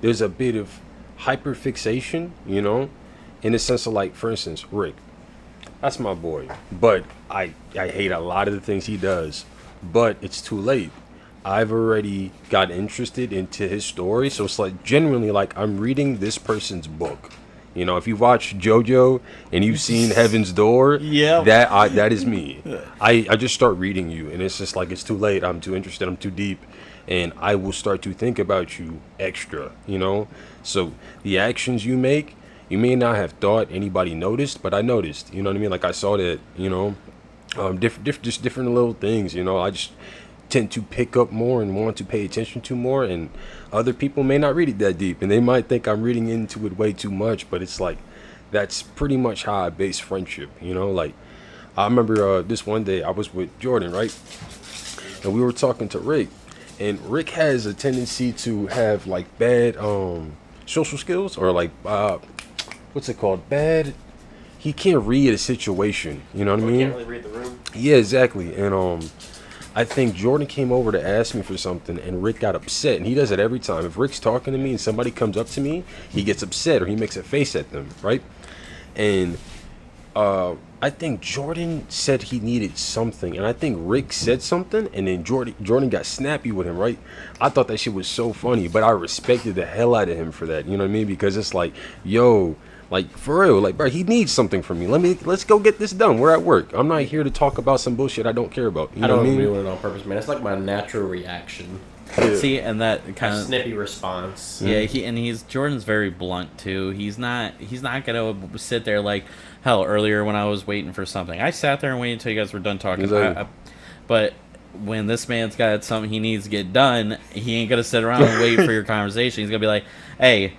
there's a bit of hyperfixation, you know, in the sense of like, for instance, Rick, that's my boy, but I I hate a lot of the things he does, but it's too late. I've already got interested into his story, so it's like genuinely like I'm reading this person's book, You know, if you watch JoJo and you've seen [LAUGHS] Heaven's Door, yeah, that I, that is me. [LAUGHS] I, I just start reading you, and it's just like it's too late. I'm too interested. I'm too deep, and I will start to think about you extra. You know, so the actions you make, you may not have thought anybody noticed, but I noticed. You know what I mean? Like I saw that. You know, um, different, different, just different little things. You know, I just tend to pick up more and want to pay attention to more and other people may not read it that deep and they might think i'm reading into it way too much but it's like that's pretty much how i base friendship you know like i remember uh, this one day i was with jordan right and we were talking to rick and rick has a tendency to have like bad um social skills or like uh what's it called bad he can't read a situation you know what i mean Can't really read the room. yeah, exactly. And um, I think Jordan came over to ask me for something, and Rick got upset. And he does it every time. If Rick's talking to me and somebody comes up to me, he gets upset or he makes a face at them, right? And uh, I think Jordan said he needed something, and I think Rick said something, and then Jordan Jordan got snappy with him, right? I thought that shit was so funny, but I respected the hell out of him for that. You know what I mean? Because it's like, yo. Like for real, like bro, he needs something from me. Let me let's go get this done. We're at work. I'm not here to talk about some bullshit I don't care about. You I know don't what I mean? do it on purpose, man. It's like my natural reaction. Yeah. See, and that kind of snippy response. Yeah, he and he's Jordan's very blunt too. He's not he's not gonna sit there like hell. Earlier when I was waiting for something, I sat there and waited until you guys were done talking. Exactly. I- I- but when this man's got something he needs to get done, he ain't gonna sit around and wait for your [LAUGHS] conversation. He's gonna be like, "Hey,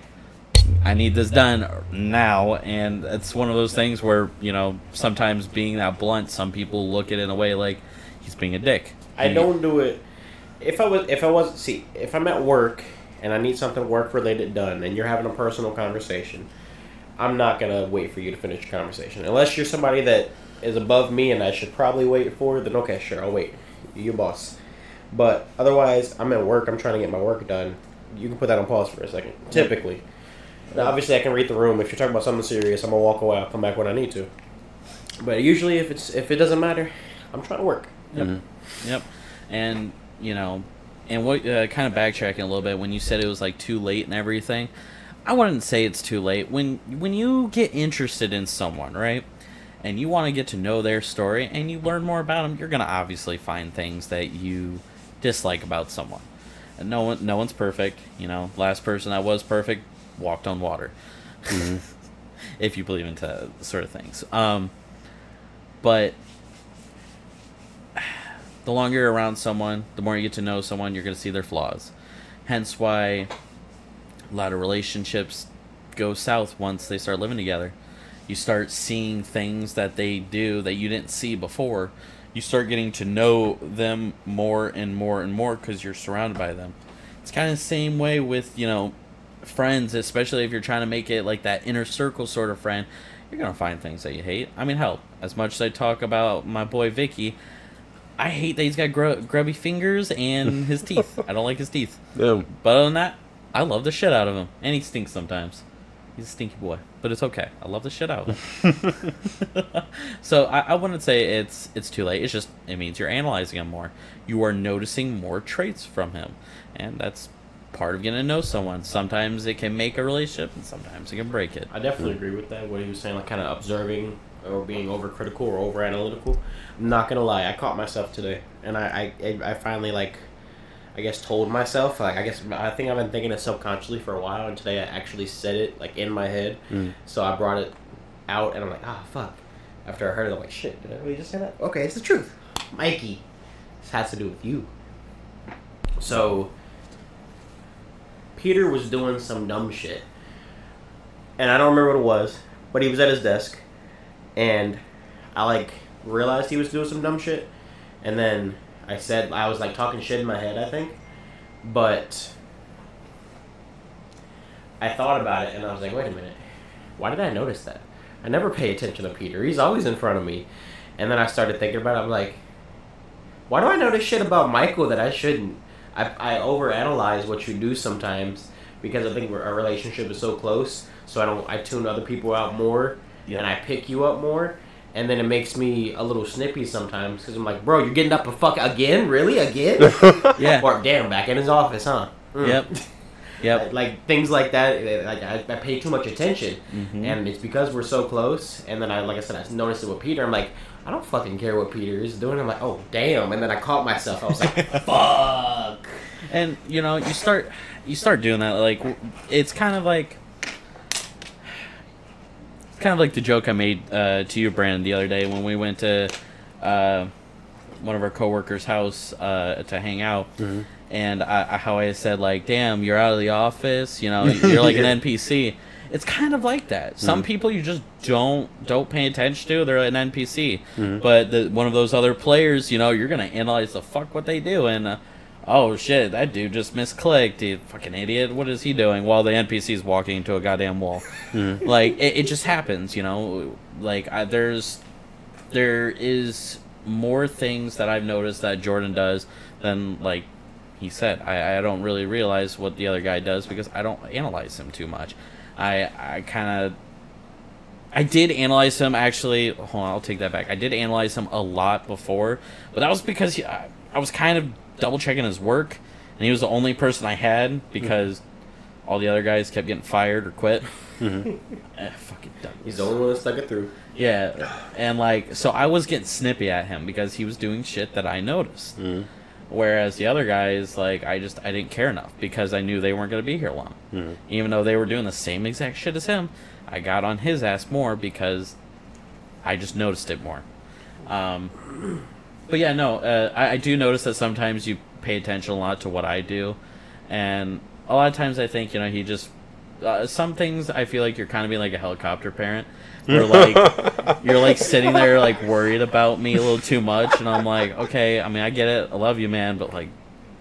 I need this done now." And it's one of those things where you know sometimes being that blunt, some people look at it in a way like he's being a dick. I don't do it. If I was, if I was, see, if I'm at work and I need something work related done, and you're having a personal conversation, I'm not gonna wait for you to finish your conversation unless you're somebody that is above me and I should probably wait for. Then okay, sure, I'll wait. You're boss. But otherwise, I'm at work. I'm trying to get my work done. You can put that on pause for a second. Typically, now, obviously, I can read the room. If you're talking about something serious, I'm gonna walk away. I'll come back when I need to. But usually, if it's if it doesn't matter, I'm trying to work. Yep. Yep. And you know, and what uh, kind of backtracking a little bit when you said it was like too late and everything. I wouldn't say it's too late when when you get interested in someone, right? And you want to get to know their story and you learn more about them, you're gonna obviously find things that you dislike about someone. And no one, no one's perfect. You know, last person that was perfect walked on water. [LAUGHS] if you believe into sort of things. Um, but the longer you're around someone, the more you get to know someone, you're going to see their flaws. Hence why a lot of relationships go south once they start living together. You start seeing things that they do that you didn't see before. You start getting to know them more and more and more because you're surrounded by them. It's kind of the same way with, you know, friends, especially if you're trying to make it like that inner circle sort of friend. You're to find things that you hate. I mean, hell, as much as I talk about my boy Vicky, I hate that he's got gr- grubby fingers and [LAUGHS] his teeth. I don't like his teeth. Damn. But other than that, I love the shit out of him. And he stinks sometimes. He's a stinky boy. But it's okay. I love the shit out of him. [LAUGHS] so I, I wouldn't say it's it's too late. It's just it means you're analyzing him more. You are noticing more traits from him. And that's part of getting to know someone. Sometimes it can make a relationship and sometimes it can break it. I definitely agree with that. What he was saying, like kind of observing or being overcritical or over analytical. I'm not gonna lie, I caught myself today, and I, I, I finally like, I guess told myself like I guess I think I've been thinking it subconsciously for a while, and today I actually said it like in my head. So I brought it out, and I'm like, ah, fuck. After I heard it, I'm like, shit, did I really just say that? Okay, it's the truth, Mikey. This has to do with you. So. Peter was doing some dumb shit and I don't remember what it was, but he was at his desk, and I like realized he was doing some dumb shit, and then I said I was like talking shit in my head, I think, but I thought about it and I was like, wait a minute, why did I notice that? I never pay attention to Peter. He's always in front of me, and then I started thinking about it. I'm like, why do I notice shit about Michael that I shouldn't? I I overanalyze what you do sometimes because I think we're, our relationship is so close. So I don't. I tune other people out more, Yeah. and I pick you up more, and then it makes me a little snippy sometimes because I'm like, bro, you're getting up a fuck again, really again? [LAUGHS] [LAUGHS] Yeah. Or damn, back in his office, huh? Mm. Yep. [LAUGHS] Yep. Like things like that. Like I, I pay too much attention, Mhm. and it's because we're so close. And then I, like I said, I noticed it with Peter. I'm like, I don't fucking care what Peter is doing. I'm like, oh damn. And then I caught myself. I was like, [LAUGHS] fuck. and you know you start you start doing that like it's kind of like it's kind of like the joke i made uh, to you brandon the other day when we went to uh, one of our coworkers house uh, to hang out and I, I- how i said like damn you're out of the office you know [LAUGHS] you're like Yeah. an npc it's kind of like that some mm-hmm. people you just don't don't pay attention to they're an npc mm-hmm. but the, one of those other players you know you're gonna analyze the fuck what they do and uh, oh shit, that dude just misclicked. You fucking idiot. What is he doing? While the NPC's walking into a goddamn wall. Mm-hmm. [LAUGHS] Like it, it just happens, you know. Like I, there's there is more things that I've noticed that Jordan does than like he said. I, I don't really realize what the other guy does because I don't analyze him too much. I I kind of I did analyze him actually. Hold on, I'll take that back. I did analyze him a lot before, but that was because he, I, I was kind of double checking his work, and he was the only person I had because all the other guys kept getting fired or quit. [LAUGHS] Eh, fucking Douglas. He's the only one that stuck it through. Yeah, and like so, I was getting snippy at him because he was doing shit that I noticed. Whereas the other guys, like, I just I didn't care enough because I knew they weren't going to be here long. Even though they were doing the same exact shit as him, I got on his ass more because I just noticed it more. Um, but yeah, no, uh, I, I do notice that sometimes you pay attention a lot to what I do, and a lot of times I think you know he just uh, some things I feel like you're kind of being like a helicopter parent. Where like [LAUGHS] you're like sitting there like worried about me a little too much, and I'm like, okay, I mean I get it, I love you, man, but like,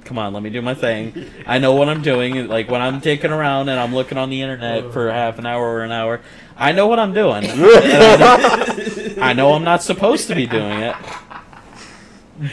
come on, let me do my thing. I know what I'm doing. Like when I'm taking around and I'm looking on the internet for half an hour or an hour, I know what I'm doing. [LAUGHS] And I know- I know I'm not supposed to be doing it,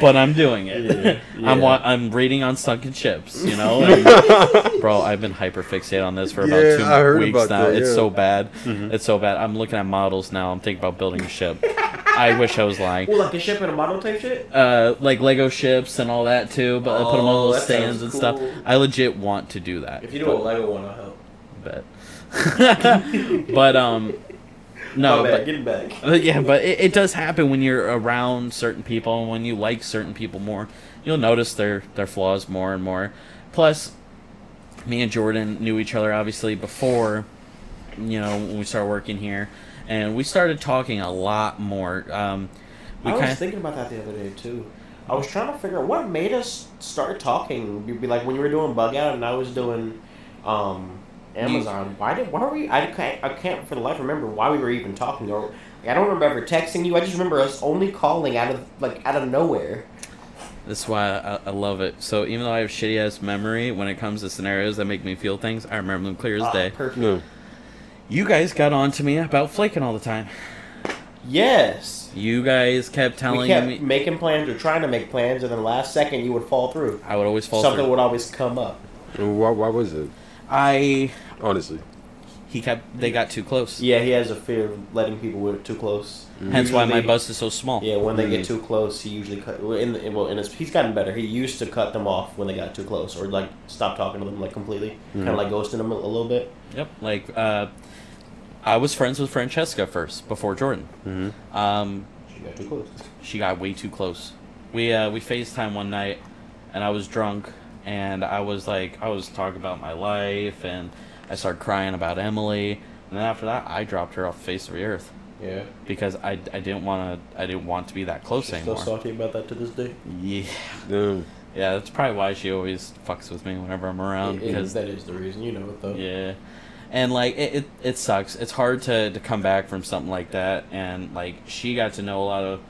but I'm doing it. [LAUGHS] I'm wa- I'm reading on sunken ships, you know. [LAUGHS] And, bro, I've been hyper fixated on this for about Yeah, two I heard weeks about now. that, It's yeah. so bad. It's so bad. I'm looking at models now. I'm thinking about building a ship. I wish I was lying. Well, like a ship and a model type shit. Uh, like Lego ships and all that too, but I put them on Oh, little stands sounds and stuff. I legit want to do that. If you do a Lego one, I'll help. bet. [LAUGHS] but um, no, bad, but get it back. [LAUGHS] yeah, but it, it does happen when you're around certain people and when you like certain people more. You'll notice their their flaws more and more. Plus, me and Jordan knew each other obviously before, you know, when we started working here, and we started talking a lot more. Um, I was thinking about that the other day too. I was trying to figure out what made us start talking. You'd be like when you were doing bug out and I was doing um, Amazon. Why did why were we? I can't I can't for the life remember why we were even talking. Or I don't remember ever texting you. I just remember us only calling out of like out of nowhere. That's why I, I love it. So even though I have shitty ass memory when it comes to scenarios that make me feel things, I remember them clear as Ah, day. perfect. No. You guys got on to me about flaking all the time. Yes. You guys kept We telling kept me making plans or trying to make plans, and then last second you would fall through. I would always fall through Something through. would always come up. What, why was it? I Honestly. he kept they got too close. Yeah, he has a fear of letting people with too close. Hence why my Usually- bus is so small. Yeah, when they get Mm. too close, he usually cut. well, In the, well, in his, he's gotten better. He used to cut them off when they got too close, or like stop talking to them like completely, kind of like ghosting them a, a little bit. Yep. Like uh, I was friends with Francesca first before Jordan. Mm-hmm. Um, She got too close. she got way too close. We uh, we FaceTime one night, and I was drunk, and I was like, I was talking about my life, and I started crying about Emily, and then after that, I dropped her off the face of the earth Yeah, because I, I didn't want to I didn't want to be that close she's still anymore. salty about that to this day. Yeah, Damn. yeah, that's probably why she always fucks with me whenever I'm around It- it- because that is the reason, you know it though. Yeah. And like it, it, it sucks. It's hard to, to come back from something like that and like she got to know a lot of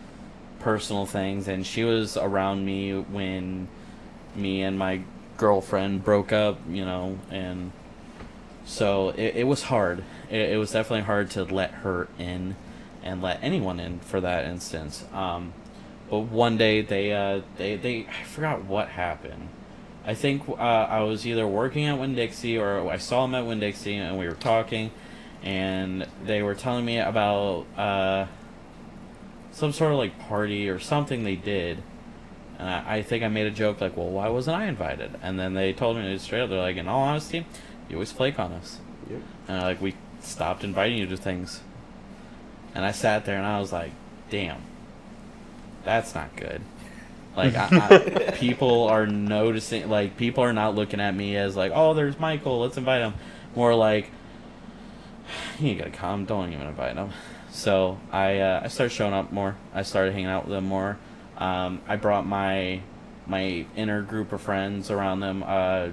personal things and she was around me when me and my girlfriend broke up, you know, and so it, it was hard. It, it was definitely hard to let her in and let anyone in for that instance. Um, but one day they uh, they they I forgot what happened. I think uh, I was either working at Winn Dixie or I saw them at Winn Dixie and we were talking, and they were telling me about uh, some sort of like party or something they did, And I, I think I made a joke like, well, why wasn't I invited? And then they told me straight up, they're like, in all honesty, you always flake on us. Yep. And like, we stopped inviting you to things. And I sat there and I was like, damn, that's not good. Like, I, I, [LAUGHS] people are noticing, like, people are not looking at me as like, oh, there's Michael, let's invite him. More like, you ain't gotta come, don't even invite him. So I uh, I started showing up more. I started hanging out with them more. Um, I brought my my inner group of friends around them. Uh,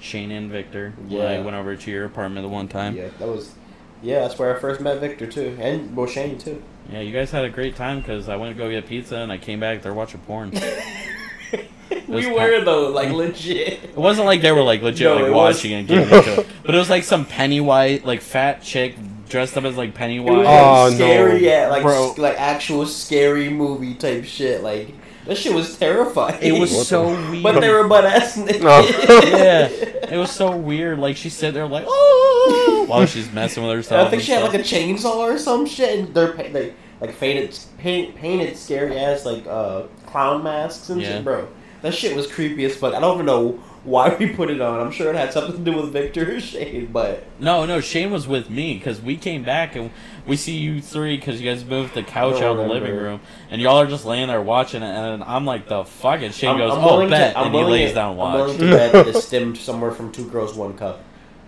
Shane and Victor. when I went over to your apartment the one time. Yeah, that was. Yeah, that's where I first met Victor too, and well Shane too. Yeah, you guys had a great time because I went to go get pizza and I came back. They're watching porn. [LAUGHS] we was were though, like legit. It wasn't like they were like legit No, like it was- watching and getting into it, but it was like some Pennywise, like fat chick dressed up as like It was Pennywise. like Oh, no. scary, yeah, like Bro. s- like actual scary movie type shit. Like that shit was terrifying. It was What so the- weird. but they were butt ass [LAUGHS] naked. No. yeah, it was so weird. Like she sat there like oh, while she's messing with And herself. I think and she had like a chainsaw or some shit, and they're pa- they like painted paint, painted scary ass like uh clown masks and Yeah. shit, bro. That shit was creepy as fuck. I don't even know why we put it on. I'm sure it had something to do with Victor or Shane, but No, no, Shane was with me because we came back and we see you three because you guys moved the couch out of the living room and y'all are just laying there watching it and I'm like the fuck and Shane I'm, goes I'm oh bet to, I'm and he lays to, down and I'm willing watch. to bet that it stemmed somewhere from Two Girls One Cup.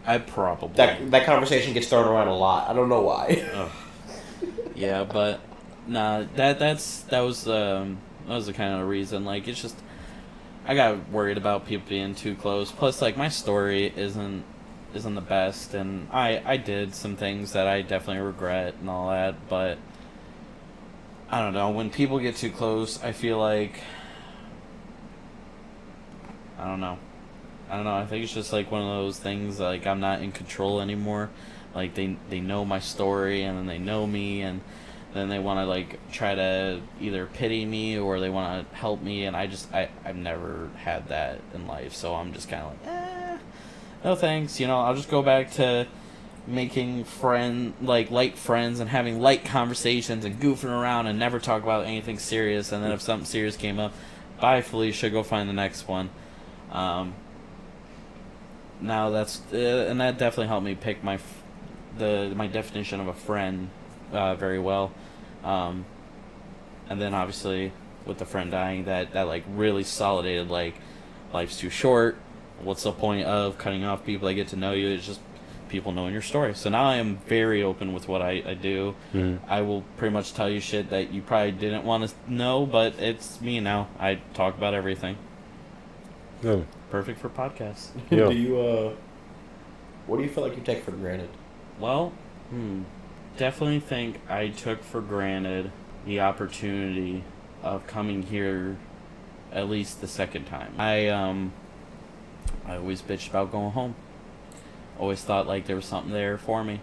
I probably That that conversation gets thrown around a lot. I don't know why. Yeah, but nah, that that's that was um that was the kind of reason. Like it's just I got worried about people being too close. Plus, like my story isn't isn't the best, and I I did some things that I definitely regret and all that. But I don't know when people get too close. I feel like I don't know. I don't know. I think it's just like one of those things. Like I'm not in control anymore. Like they they know my story and then they know me and then they want to like try to either pity me or they want to help me and I just I I've never had that in life. So I'm just kind of like, eh, no thanks. You know, I'll just go back to making friend like light friends and having light conversations and goofing around and never talk about anything serious. And then if something serious came up, bye Felicia, go find the next one. Um, now that's uh, and that definitely helped me pick my the my definition of a friend uh, very well. Um, and then obviously with the friend dying, that that like really solidated like life's too short. What's the point of cutting off people that get to know you? It's just people knowing your story. So now I am very open with what I, I do. Mhm. I will pretty much tell you shit that you probably didn't want to know, but it's me now. I talk about everything. Yeah. Perfect for podcasts. Yeah. [LAUGHS] do you uh? What do you feel like you take for granted? Well, hmm, definitely think I took for granted the opportunity of coming here at least the second time. I um I always bitched about going home. Always thought like there was something there for me.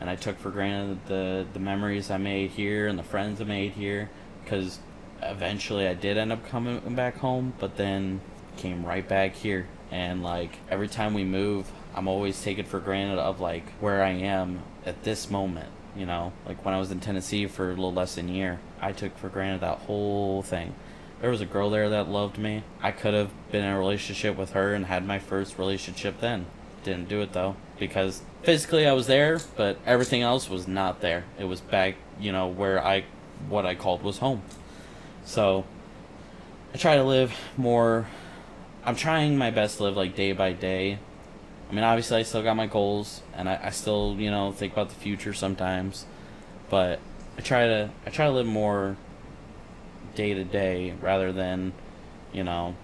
And I took for granted the the memories I made here and the friends I made here cuz eventually I did end up coming back home, but then came right back here and like every time we move i'm always taken for granted of like where i am at this moment you know like when i was in tennessee for a little less than a year i took for granted that whole thing there was a girl there that loved me i could have been in a relationship with her and had my first relationship then didn't do it though because physically i was there but everything else was not there it was back you know where i what i called was home so I try to live more. I'm trying my best to live like day by day. I mean, obviously, I still got my goals, and I, I still, you know, think about the future sometimes. But I try to I try to live more day to day rather than, you know,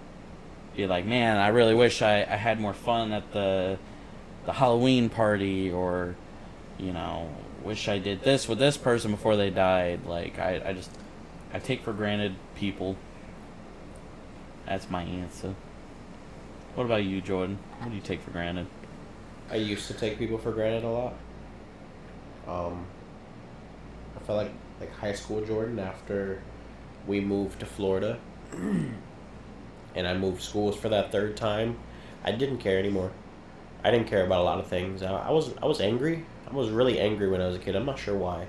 be like, man, I really wish I, I had more fun at the the Halloween party, or, you know, wish I did this with this person before they died. Like I, I just I take for granted people. That's my answer. What about you, Jordan? What do you take for granted? I used to take people for granted a lot. Um, I felt like like high school Jordan after we moved to Florida, [CLEARS THROAT] and I moved schools for that third time. I didn't care anymore. I didn't care about a lot of things. I, I was I was angry. I was really angry when I was a kid. I'm not sure why.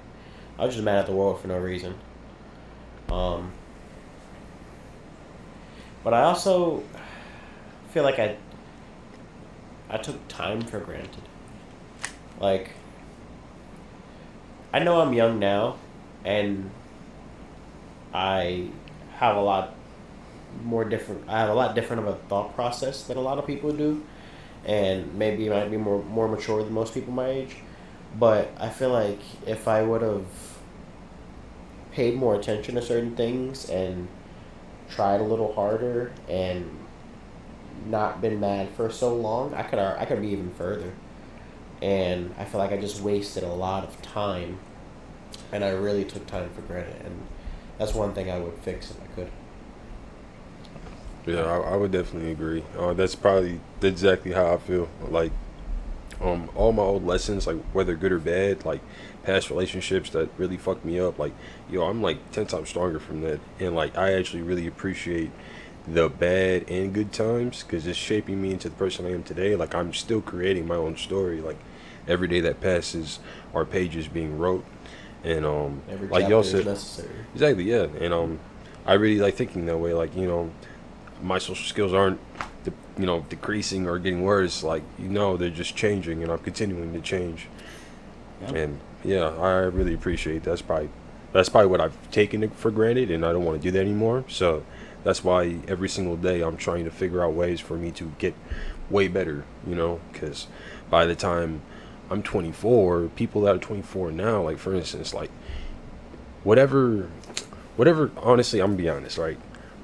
I was just mad at the world for no reason. Um, But I also feel like I I took time for granted. Like I know I'm young now and I have a lot more different I have a lot different of a thought process than a lot of people do and maybe I might be more more mature than most people my age. But I feel like if I would have paid more attention to certain things and tried a little harder and not been mad for so long, I could I could be even further. And I feel like I just wasted a lot of time, and I really took time for granted. And that's one thing I would fix if I could. Yeah, I, I would definitely agree. Uh, that's probably exactly how I feel. Like, um, all my old lessons, like whether good or bad, like past relationships that really fucked me up, like, yo, I'm like ten times stronger from that, and like I actually really appreciate the bad and good times because it's shaping me into the person I am today. Like I'm still creating my own story. Like every day that passes, our pages being wrote, and um, Every like y'all said, necessary. Exactly, yeah. And um, I really like thinking that way. Like you know, my social skills aren't, de- you know, decreasing or getting worse. Like you know, they're just changing, and I'm continuing to change. Yeah. And yeah, I really appreciate that's probably that's probably what I've taken it for granted, and I don't want to do that anymore. So that's why every single day I'm trying to figure out ways for me to get way better. You know, because by the time I'm 24, people that are 24 now, like for instance, like whatever, whatever. Honestly, I'm gonna be honest, right?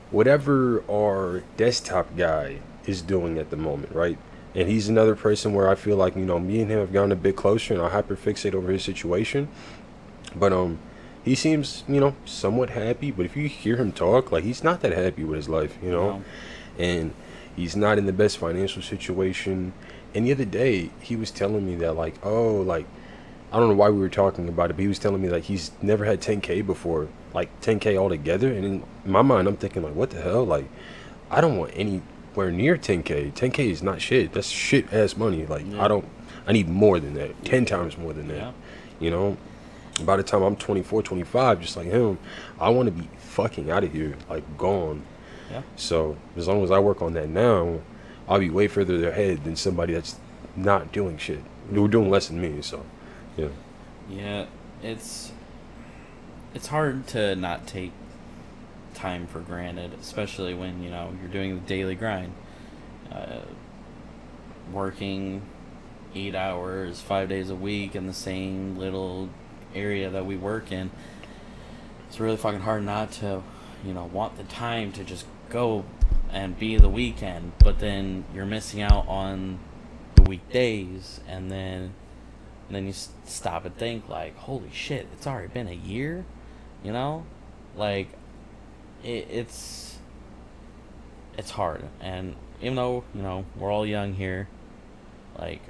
Whatever our desktop guy is doing at the moment, right? And he's another person where I feel like you know me and him have gotten a bit closer, and I hyperfixate over his situation. But um, he seems you know somewhat happy. But if you hear him talk, like he's not that happy with his life, you know, No. and he's not in the best financial situation. And the other day, he was telling me that like, oh, like I don't know why we were talking about it, but he was telling me like he's never had 10k before, like 10k altogether. And in my mind, I'm thinking like, what the hell? Like, I don't want anywhere near 10k. 10k is not shit. That's shit ass money. Like, Yeah. I don't. I need more than that. 10 times more than that. Yeah. You know. By the time I'm 24, 25, just like him, I want to be fucking out of here, like gone. Yeah. So as long as I work on that now, I'll be way further ahead than somebody that's not doing shit. We're doing less than me, so yeah. Yeah, it's it's hard to not take time for granted, especially when you know you're doing the daily grind, uh, working eight hours, five days a week in the same little area that we work in. It's really fucking hard not to, you know, want the time to just go and be the weekend, but then you're missing out on the weekdays, and then and then you stop and think like holy shit it's already been a year you know like it, it's it's hard and even though you know we're all young here like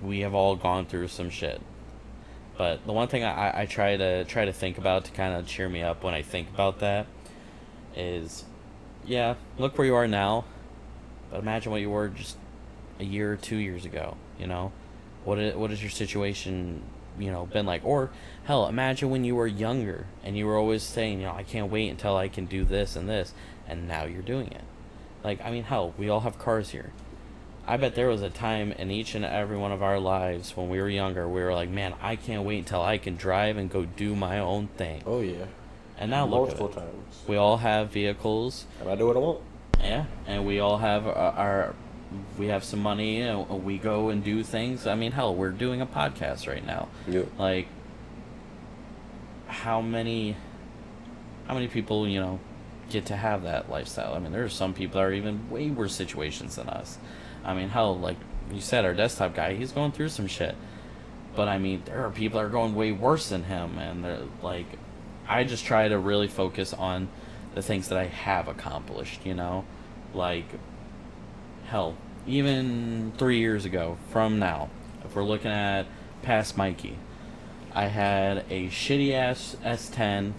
we have all gone through some shit but the one thing I, I try to try to think about to kind of cheer me up when I think about that is yeah look where you are now but imagine what you were just a year or two years ago you know? What is, what is your situation you know been like? Or hell imagine when you were younger and you were always saying you know i can't wait until i can do this and this and now you're doing it. Like i mean hell we all have cars here i bet there was a time in each and every one of our lives when we were younger we were like man i can't wait until i can drive and go do my own thing Oh yeah, and now look at multiple it. times. we all have vehicles And I do what I want. yeah, and we all have our, our we have some money and we go and do things. I mean, hell, we're doing a podcast right now. Yeah. Like how many how many people, you know, get to have that lifestyle? I mean, there are some people that are even way worse situations than us. I mean, hell, like you said, our desktop guy, he's going through some shit. But I mean, there are people that are going way worse than him, and they're like, I just try to really focus on the things that I have accomplished. You know, like hell, even three years ago from now, if we're looking at past Mikey, I had a shitty ass S10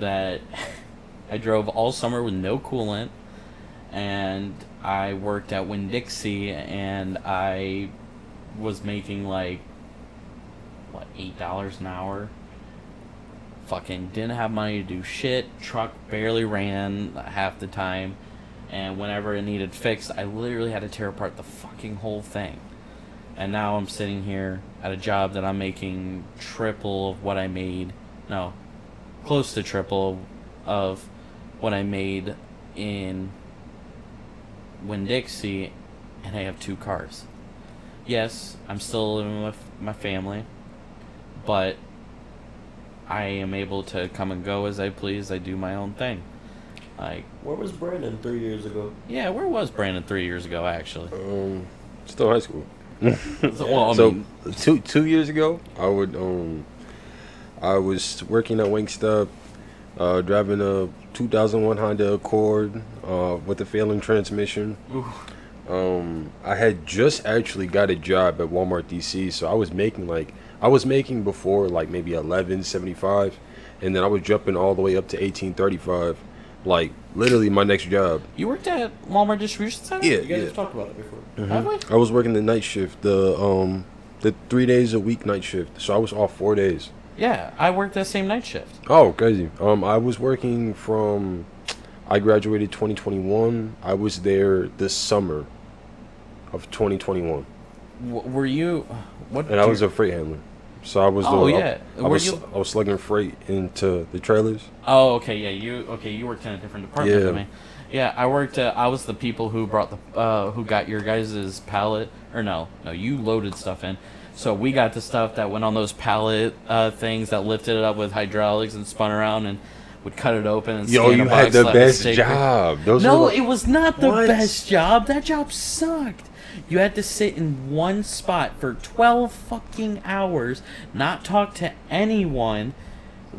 that [LAUGHS] I drove all summer with no coolant, and I worked at Winn Dixie, and I was making like what eight dollars an hour fucking didn't have money to do shit. Truck barely ran half the time, and whenever it needed fixed, I literally had to tear apart the fucking whole thing. And now I'm sitting here at a job that I'm making triple of what I made. No, close to triple of what I made in Winn Dixie, and I have two cars. Yes, I'm still living with my family, but I am able to come and go as I please. I do my own thing. Like, Where was Brandon three years ago? yeah, where was Brandon three years ago? Actually, Um, still high school. [LAUGHS] so, well, I so mean, two two years ago, I would um, I was working at Wingstop, uh, driving a 2001 Honda Accord uh, with a failing transmission. Um, I had just actually got a job at Walmart DC, so I was making like I was making before like maybe 1175, and then I was jumping all the way up to 1835, like literally my next job. you worked at Walmart distribution center. Yeah, You guys yeah. have talked about that before. Have we? I was working the night shift, the um, the three days a week night shift, so I was off four days. Yeah, I worked that same night shift. Oh, crazy. Um, I was working from. I graduated 2021. I was there this summer of 2021, W- were you? What? and I was a freight handler. So I was. Oh, the, yeah. I, I Were was. you- I was slugging freight into the trailers. Oh, okay, yeah, you okay? You worked in a different department Yeah. than me. Yeah, I worked. Uh, I was the people who brought the uh, who got your guys' pallet, or no, no, you loaded stuff in. So we got the stuff that went on those pallet uh, things that lifted it up with hydraulics and spun around and would cut it open and Yo, you had the best job. Those No, like- it was not the What? best job. That job sucked. You had to sit in one spot for 12 fucking hours, not talk to anyone.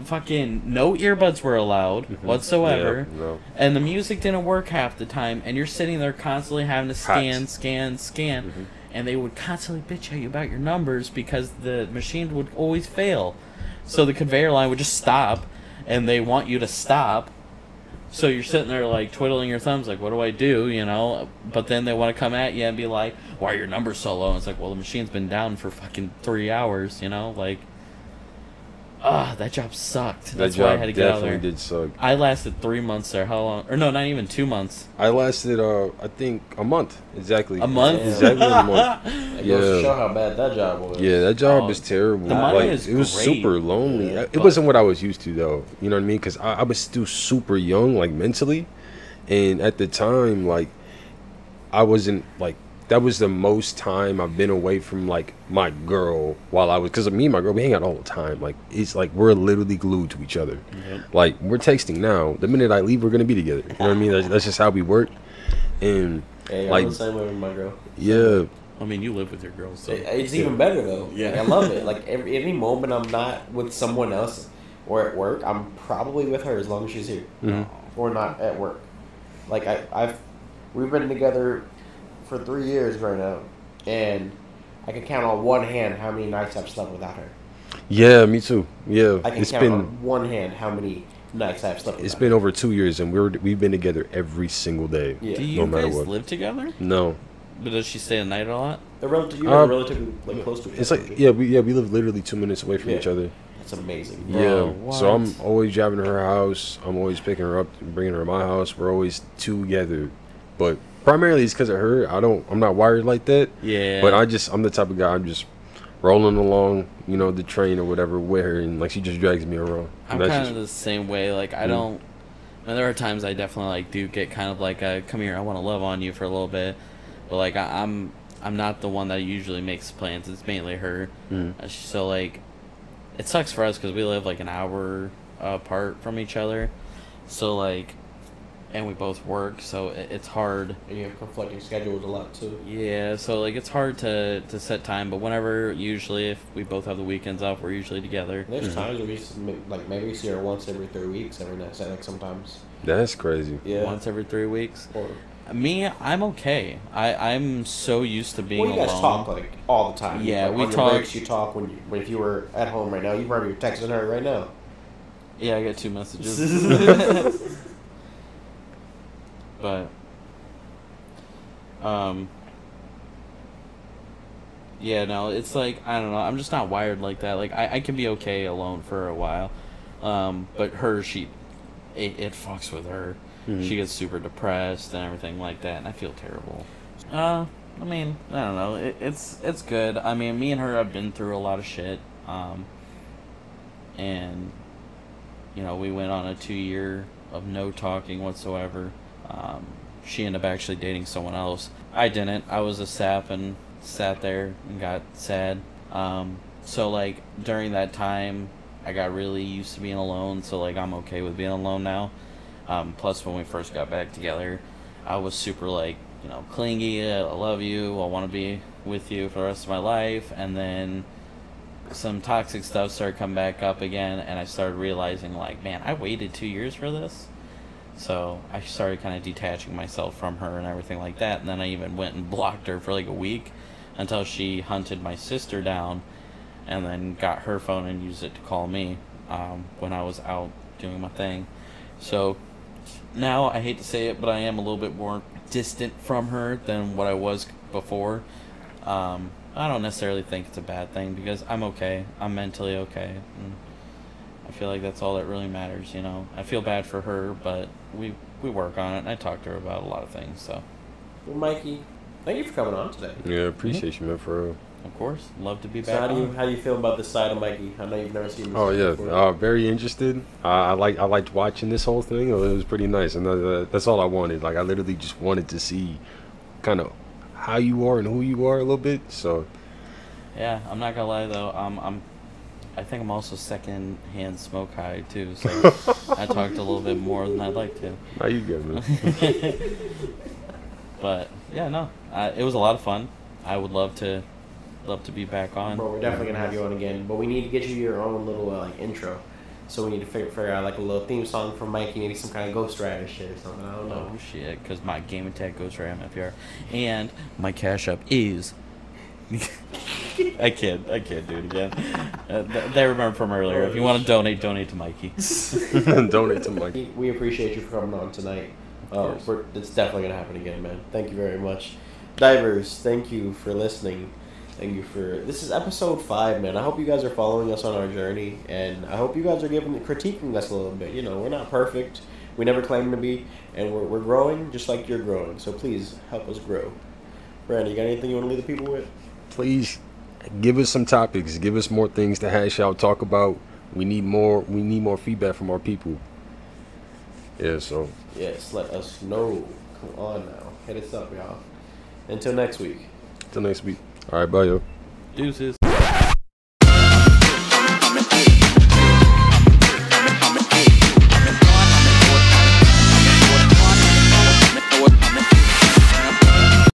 Fucking no earbuds were allowed whatsoever. Yeah, no. And the music didn't work half the time, and you're sitting there constantly having to scan, Hot. scan, scan. And they would constantly bitch at you about your numbers because the machine would always fail. So the conveyor line would just stop, and they want you to stop. So you're sitting there like twiddling your thumbs, like, what do I do? You know? But then they want to come at you and be like, why are your numbers so low? And it's like, well, the machine's been down for fucking three hours, you know? Like, ah, that job sucked. that That's job why I had to get out definitely there. It did suck. I lasted three months there. How long? Or no, not even two months. I lasted, uh, I think, a month exactly. A month? Exactly a month. It goes to Yeah. show how bad that job was. Yeah, that job Oh, is terrible. the money like, is it was great. super lonely. Yeah, it but- wasn't what I was used to though. You know what I mean? Because I, I was still super young, like mentally, and at the time, like I wasn't like that was the most time I've been away from like my girl while I was because me and my girl we hang out all the time. Like it's like we're literally glued to each other. Like we're texting now. The minute I leave, we're gonna be together. You know what I mean? That's, that's just how we work. And Hey, like I'm the same way with my girl. yeah, I mean, you live with your girls, so. It- It's even better though. Yeah. Like, I love it. [LAUGHS] Like every any moment I'm not with someone else or at work, I'm probably with her as long as she's here Mhm. or not at work. Like I, I've we've been together for three years right now, and I can count on one hand how many nights I've slept without her. yeah, me too. Yeah, I can it's count been on one hand how many nights I've slept. It's without been over two years, and we're we've been together every single day. Yeah. Do you no matter guys what. live together? No, But does she stay the night a lot? They're relative, you uh, guys are relatively like close to each it's like yeah, we yeah we live literally two minutes away from Yeah. each other. That's amazing. Bro, yeah, so I'm always driving to her house. I'm always picking her up, and bringing her to my house. We're always together, but primarily it's because of her. I don't. I'm not wired like that. Yeah. But I just I'm the type of guy. I'm just rolling along, you know, the train or whatever with her, and like she just drags me around. I'm kind just- of the same way. Like I Mm. don't. And there are times I definitely like do get kind of like a come here. I want to love on you for a little bit, but like I, I'm I'm not the one that usually makes plans. It's mainly her. Mm. Uh, So like, it sucks for us because we live like an hour apart from each other. So like, and we both work, so it, it's hard. And you have conflicting schedules a lot too. Yeah, so like it's hard to to set time, but whenever usually if we both have the weekends off, we're usually together. There's times where we s- like maybe we see her once every three weeks, every night. Like sometimes. that's crazy. Yeah. Once every three weeks. Or Me, I'm okay. I I'm so used to being well, you guys alone. talk like all the time. Yeah, like, we on your talk- Breaks, you talk when you when if you were at home right now. You probably be texting her right now. Yeah, I get two messages. [LAUGHS] [LAUGHS] but um yeah, no, it's like I don't know. I'm just not wired like that. Like I, I can be okay alone for a while, Um, but her, she, it, it fucks with her. Mhm. She gets super depressed and everything like that, and I feel terrible. Uh, I mean, I don't know. It, it's it's good. I mean, me and her have been through a lot of shit. Um, and you know, we went on a two year of no talking whatsoever. Um, she ended up actually dating someone else. I didn't. I was a sap and sat there and got sad. Um, so like during that time, I got really used to being alone. So like I'm okay with being alone now. Um, plus, when we first got back together, I was super like you know clingy. I love you. I want to be with you for the rest of my life. And then some toxic stuff started coming back up again, and I started realizing like, man, I waited two years for this. So I started kind of detaching myself from her and everything like that. And then I even went and blocked her for like a week until she hunted my sister down and then got her phone and used it to call me um, when I was out doing my thing. So now I hate to say it, but I am a little bit more distant from her than what I was before. Um, I don't necessarily think it's a bad thing because I'm okay. I'm mentally okay. And I feel like that's all that really matters, you know. I feel bad for her, but we we work on it and I talk to her about a lot of things, so Well, Mikey, thank you for coming on today. Yeah, appreciate you, man, for real. of course, love to be So back. how do you on. how do you feel about this side of Mikey? I know you've never seen this. Oh yeah, before. uh, very interested. Uh, I like I liked watching this whole thing. It was pretty nice, and uh, that's all I wanted. Like I literally just wanted to see, kind of, how you are and who you are a little bit. So Yeah, I'm not gonna lie though. Um, I'm, I think I'm also second hand smoke high too. So [LAUGHS] I talked a little bit more than I'd like to. how you good, man? [LAUGHS] But yeah, no, uh, it was a lot of fun. I would love to, love to be back on. Bro, we're definitely gonna have you on again, but we need to get you your own little uh, like intro. So we need to figure, figure out like a little theme song for Mikey, maybe some kind of Ghost Rider shit or something. I don't know. Oh shit! Because my game attack goes for MFR, and my Cash App is. [LAUGHS] I can't. I can't do it again. Uh, th- they remember from earlier. If you want to donate, donate to Mikey. [LAUGHS] Donate to Mike. We- We appreciate you for coming on tonight. Uh, we're, it's definitely gonna happen again, man. Thank you very much, divers. Thank you for listening. Thank you for this is episode five, man. I hope you guys are following us on our journey, and I hope you guys are giving critiquing us a little bit. You know, we're not perfect. We never claim to be, and we're, we're growing just like you're growing. So please help us grow. Brandon, you got anything you want to leave the people with? Please give us some topics. Give us more things to hash out, talk about. We need more. We need more feedback from our people. Yeah. So Yes, let us know. Come on now, hit us up, y'all. Until next week. Until next week. All right. Bye, yo. Deuces.